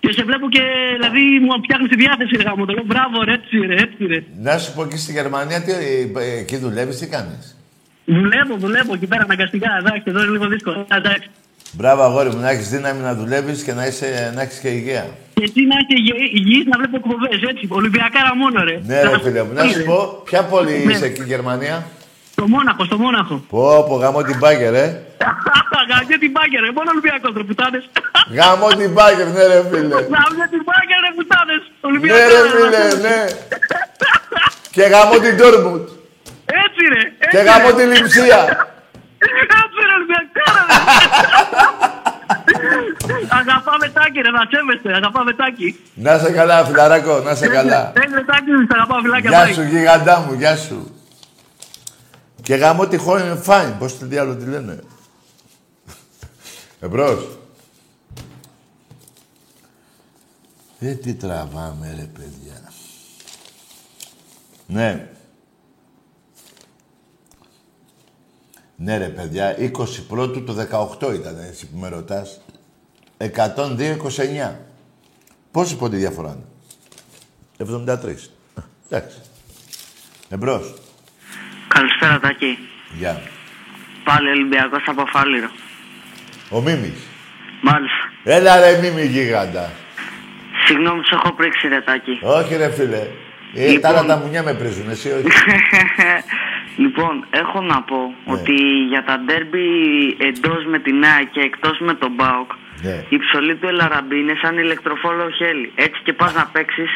Και σε βλέπω και δηλαδή μου φτιάχνεις τη διάθεση, ρε γάμο. Το λέω μπράβο, ρε, έτσι, ρε, έτσι, ρε. Να σου πω εκεί στη Γερμανία, τι, ε, εκεί δουλεύεις, τι κάνεις; Δουλεύω, δουλεύω εκεί πέρα αναγκαστικά. Εντάξει, εδώ είναι λίγο δύσκολο. Εντάξει. Μπράβο, αγόρι μου, να έχεις δύναμη να δουλεύεις και να, είσαι, να έχεις και υγεία. Και εσύ να είσαι υγιή- υγιής να βλέπω εκπομπές, έτσι. Ολυμπιακάρα μόνο, ρε. Ναι, ρε φίλε μου, να σου πω, ποια πόλη Ναι. είσαι εκεί, Γερμανία; Στο Μόναχο, στο Μόναχο. Πω, πω, γαμώ την μπάγκερ, ε. [laughs] Γαμιέ την μπάγκερ, ρε. Μόνο Ολυμπιακός, ρε πουτάνε. Γαμώ την μπάγκερ, ναι, ρε φίλε. Γαμιέ την μπάγκερ, ρε πουτάνε. Ναι, Ολυμπιακό. ρε φίλε, ναι. Και γαμώ την Ντόρμουντ. Έτσι, ρε. έτσι, Και γαμώ ρε. την Λιψία. Έτσι, ρε, Ολυμπιακάρα, ρε. [laughs] Αγαπάμε τάκι, ρε, να σέβεστε. Αγαπάμε τάκι. Να σε καλά, φιλαράκο, να σε καλά. Έγινε τάκι, σ' αγαπάω, φιλάκια. Γεια bye. σου, γιγαντά μου, γεια σου. Και γαμώ τη χώρα φάιν, πώς τη διάλογο τη λένε. [laughs] Εμπρός. Ε, τι τραβάμε ρε παιδιά. Ναι. Ναι ρε παιδιά, 20 πρώτου το 18 ήταν έτσι που με ρωτάς. 102-29. Πόση πόντι διαφορά είναι; 73. Εντάξει. Εμπρός. Καλησπέρα, Τάκη. Γεια. Πάλι Ολυμπιακός από Φάληρο. Ο Μίμης. Μάλιστα. Έλα ρε Μίμη γίγαντα. Συγγνώμη, σε έχω πρίξει, ρε Τάκη. Όχι ρε φίλε. Ε, Λοιπόν. Τα άλλα τα μουνιά με πρίζουν, εσύ όχι. [laughs] λοιπόν, έχω να πω Ναι. ότι για τα ντέρμπι εντός με την ΑΕΚ και εκτός με τον ΠΑΟΚ Ναι. η ψωλή του Ελαραμπή είναι σαν ηλεκτροφόλο χέλι. Έτσι και πας να παίξεις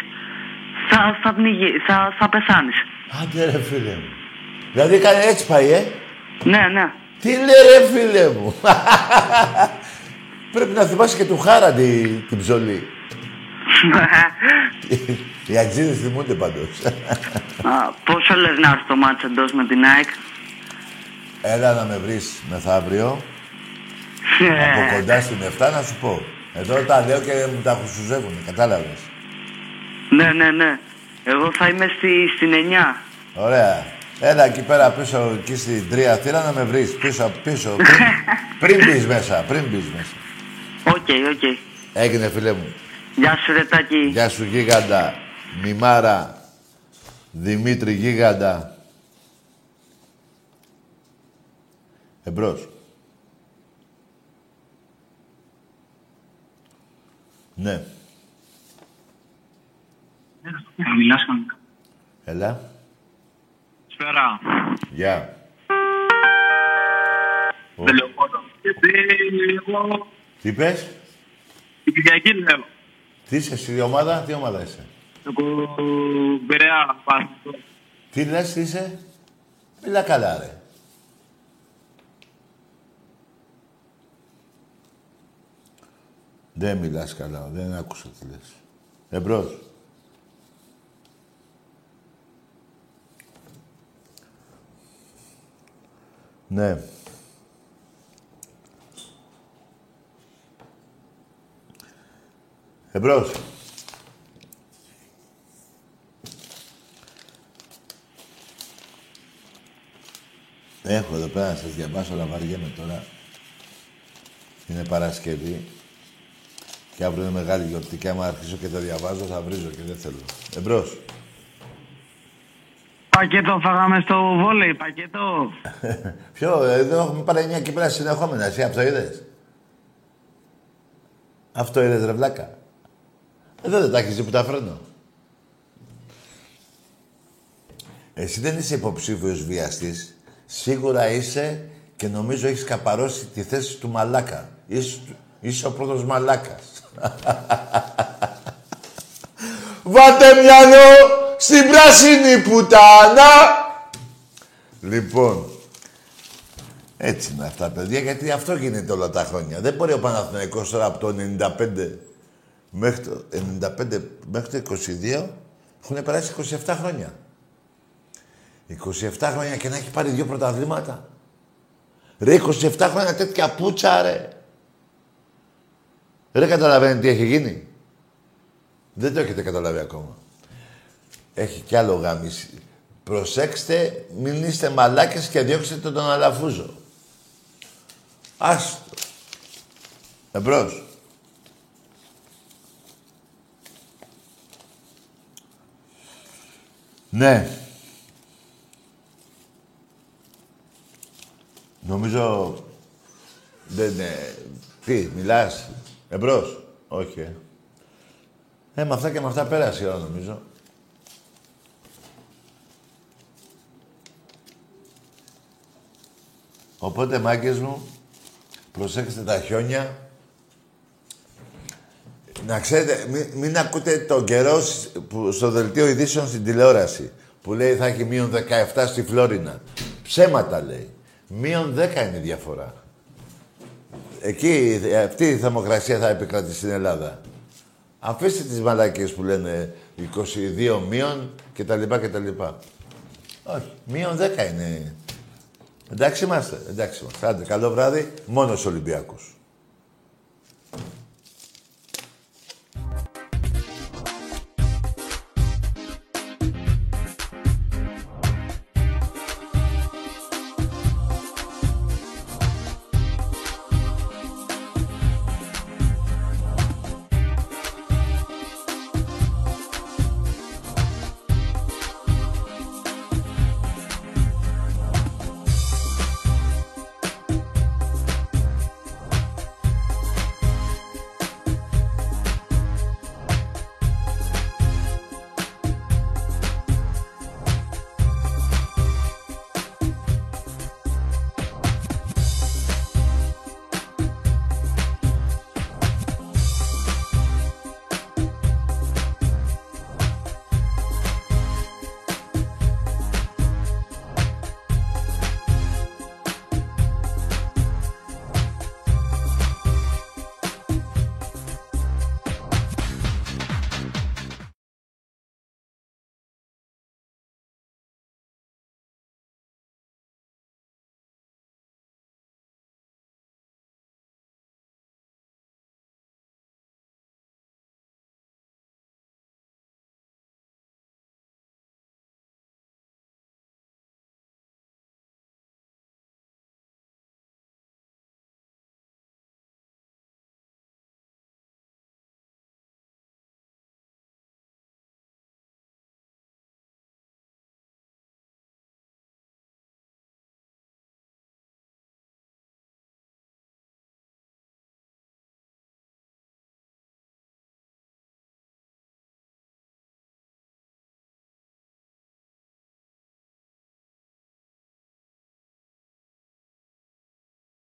θα, θα, πνιγεί, θα, θα πεθάνεις. Άντε ρε φίλε μου. Δηλαδή έκανε έτσι πάει, ε. Ναι, ναι. Τι λέει ρε φίλε μου. [laughs] Πρέπει να θυμάσαι και του Χάραντι την ψωλή. [laughs] [laughs] Οι αξίδες θυμούνται πάντως. Α, πόσο λες να έρθει το μάτς εντός με την ΑΕΚ; Έλα να με βρεις μεθαύριο. Από κοντά στην 7 να σου πω. Εδώ τα λέω και μου τα γρουσουζεύουν, κατάλαβες. ναι, ναι, ναι. Εγώ θα είμαι στη, στην 9. Ωραία. Έλα εκεί πέρα πίσω, εκεί στην τρία θύρα να με βρεις. Πίσω, πίσω. Πριν, πριν μπεις μέσα, πριν μπεις μέσα. OK, OK. Έγινε φίλε μου. Γεια σου, ρε Τάκη. Γεια σου γίγαντα. Μιμάρα. Δημήτρη γίγαντα. Εμπρός. Ναι. Μιλάς κανονικά. Έλα. Σφαίρα. Γεια. Ω, Δεν λέω πόνο. Εγώ Τι είπες; την Κυριακή λέω. Τι είσαι στη ομάδα, τι ομάδα είσαι; Εγώ Πειραιά πάω. Τι λες, τι είσαι; Μιλά καλά, ρε. Δεν μιλάς καλά, δεν άκουσα τι λες. Εμπρός. Ναι. Εμπρός. Έχω εδώ πέρα να σας διαβάσω, αλλά βαριέμαι τώρα. Είναι Παρασκευή. Και αύριο είναι μεγάλη γιορτή και άμα αρχίσω και τα διαβάζω θα βρίζω και δεν θέλω. Εμπρός. Πακέτο φάγαμε στο βόλεϊ, πακέτο. [laughs] Ποιο, ε, εδώ έχουμε πάρει 9 κύπρα συνεχόμενα. Εσύ αυτό είδες; Αυτό είδες ρε βλάκα; Εδώ δεν τα έχεις δει που τα φρένω. Εσύ δεν είσαι υποψήφιος βιαστής. Σίγουρα είσαι και νομίζω έχεις καπαρώσει τη θέση του μαλάκα. Είσαι, είσαι ο πρώτος μαλάκας. [laughs] Βάτε μυαλό στην πράσινη πουτάνα. Λοιπόν, έτσι είναι αυτά, παιδιά, γιατί αυτό γίνεται όλα τα χρόνια. Δεν μπορεί ο Παναθηναϊκός τώρα από το 95 μέχρι το, 95 μέχρι το 22 έχουν περάσει 27 χρόνια. 27 χρόνια και να έχει πάρει δύο πρωταθλήματα. Ρε, 27 χρόνια τέτοια πούτσα, ρε. Ρε, καταλαβαίνετε τι έχει γίνει. Δεν το έχετε καταλάβει ακόμα. Έχει κι άλλο γάμιση. Προσέξτε, μην είστε μαλάκες και διώξτε τον Αλαφούζο. Άστο. Εμπρός. Ναι. Νομίζω... Δεν είναι... Τι, μιλάς. Εμπρός; Όχι, ε. Ε, με αυτά και με αυτά πέρασε η ώρα, νομίζω. Οπότε, μάγκες μου, προσέξτε τα χιόνια. Να ξέρετε, μην, μην ακούτε τον καιρό σ- που, στο δελτίο ειδήσεων στην τηλεόραση που λέει θα έχει μείον 17 στη Φλόρινα. Ψέματα λέει. Μείον 10 είναι η διαφορά. Εκεί ε, αυτή η θερμοκρασία θα επικρατήσει στην Ελλάδα. Αφήστε τις μαλακίες που λένε 22 μείον και τα λοιπά και τα λοιπά. Όχι, μείον 10 είναι. Εντάξει είμαστε, εντάξει είμαστε. Άντε, καλό βράδυ, μόνος στους Ολυμπιακούς.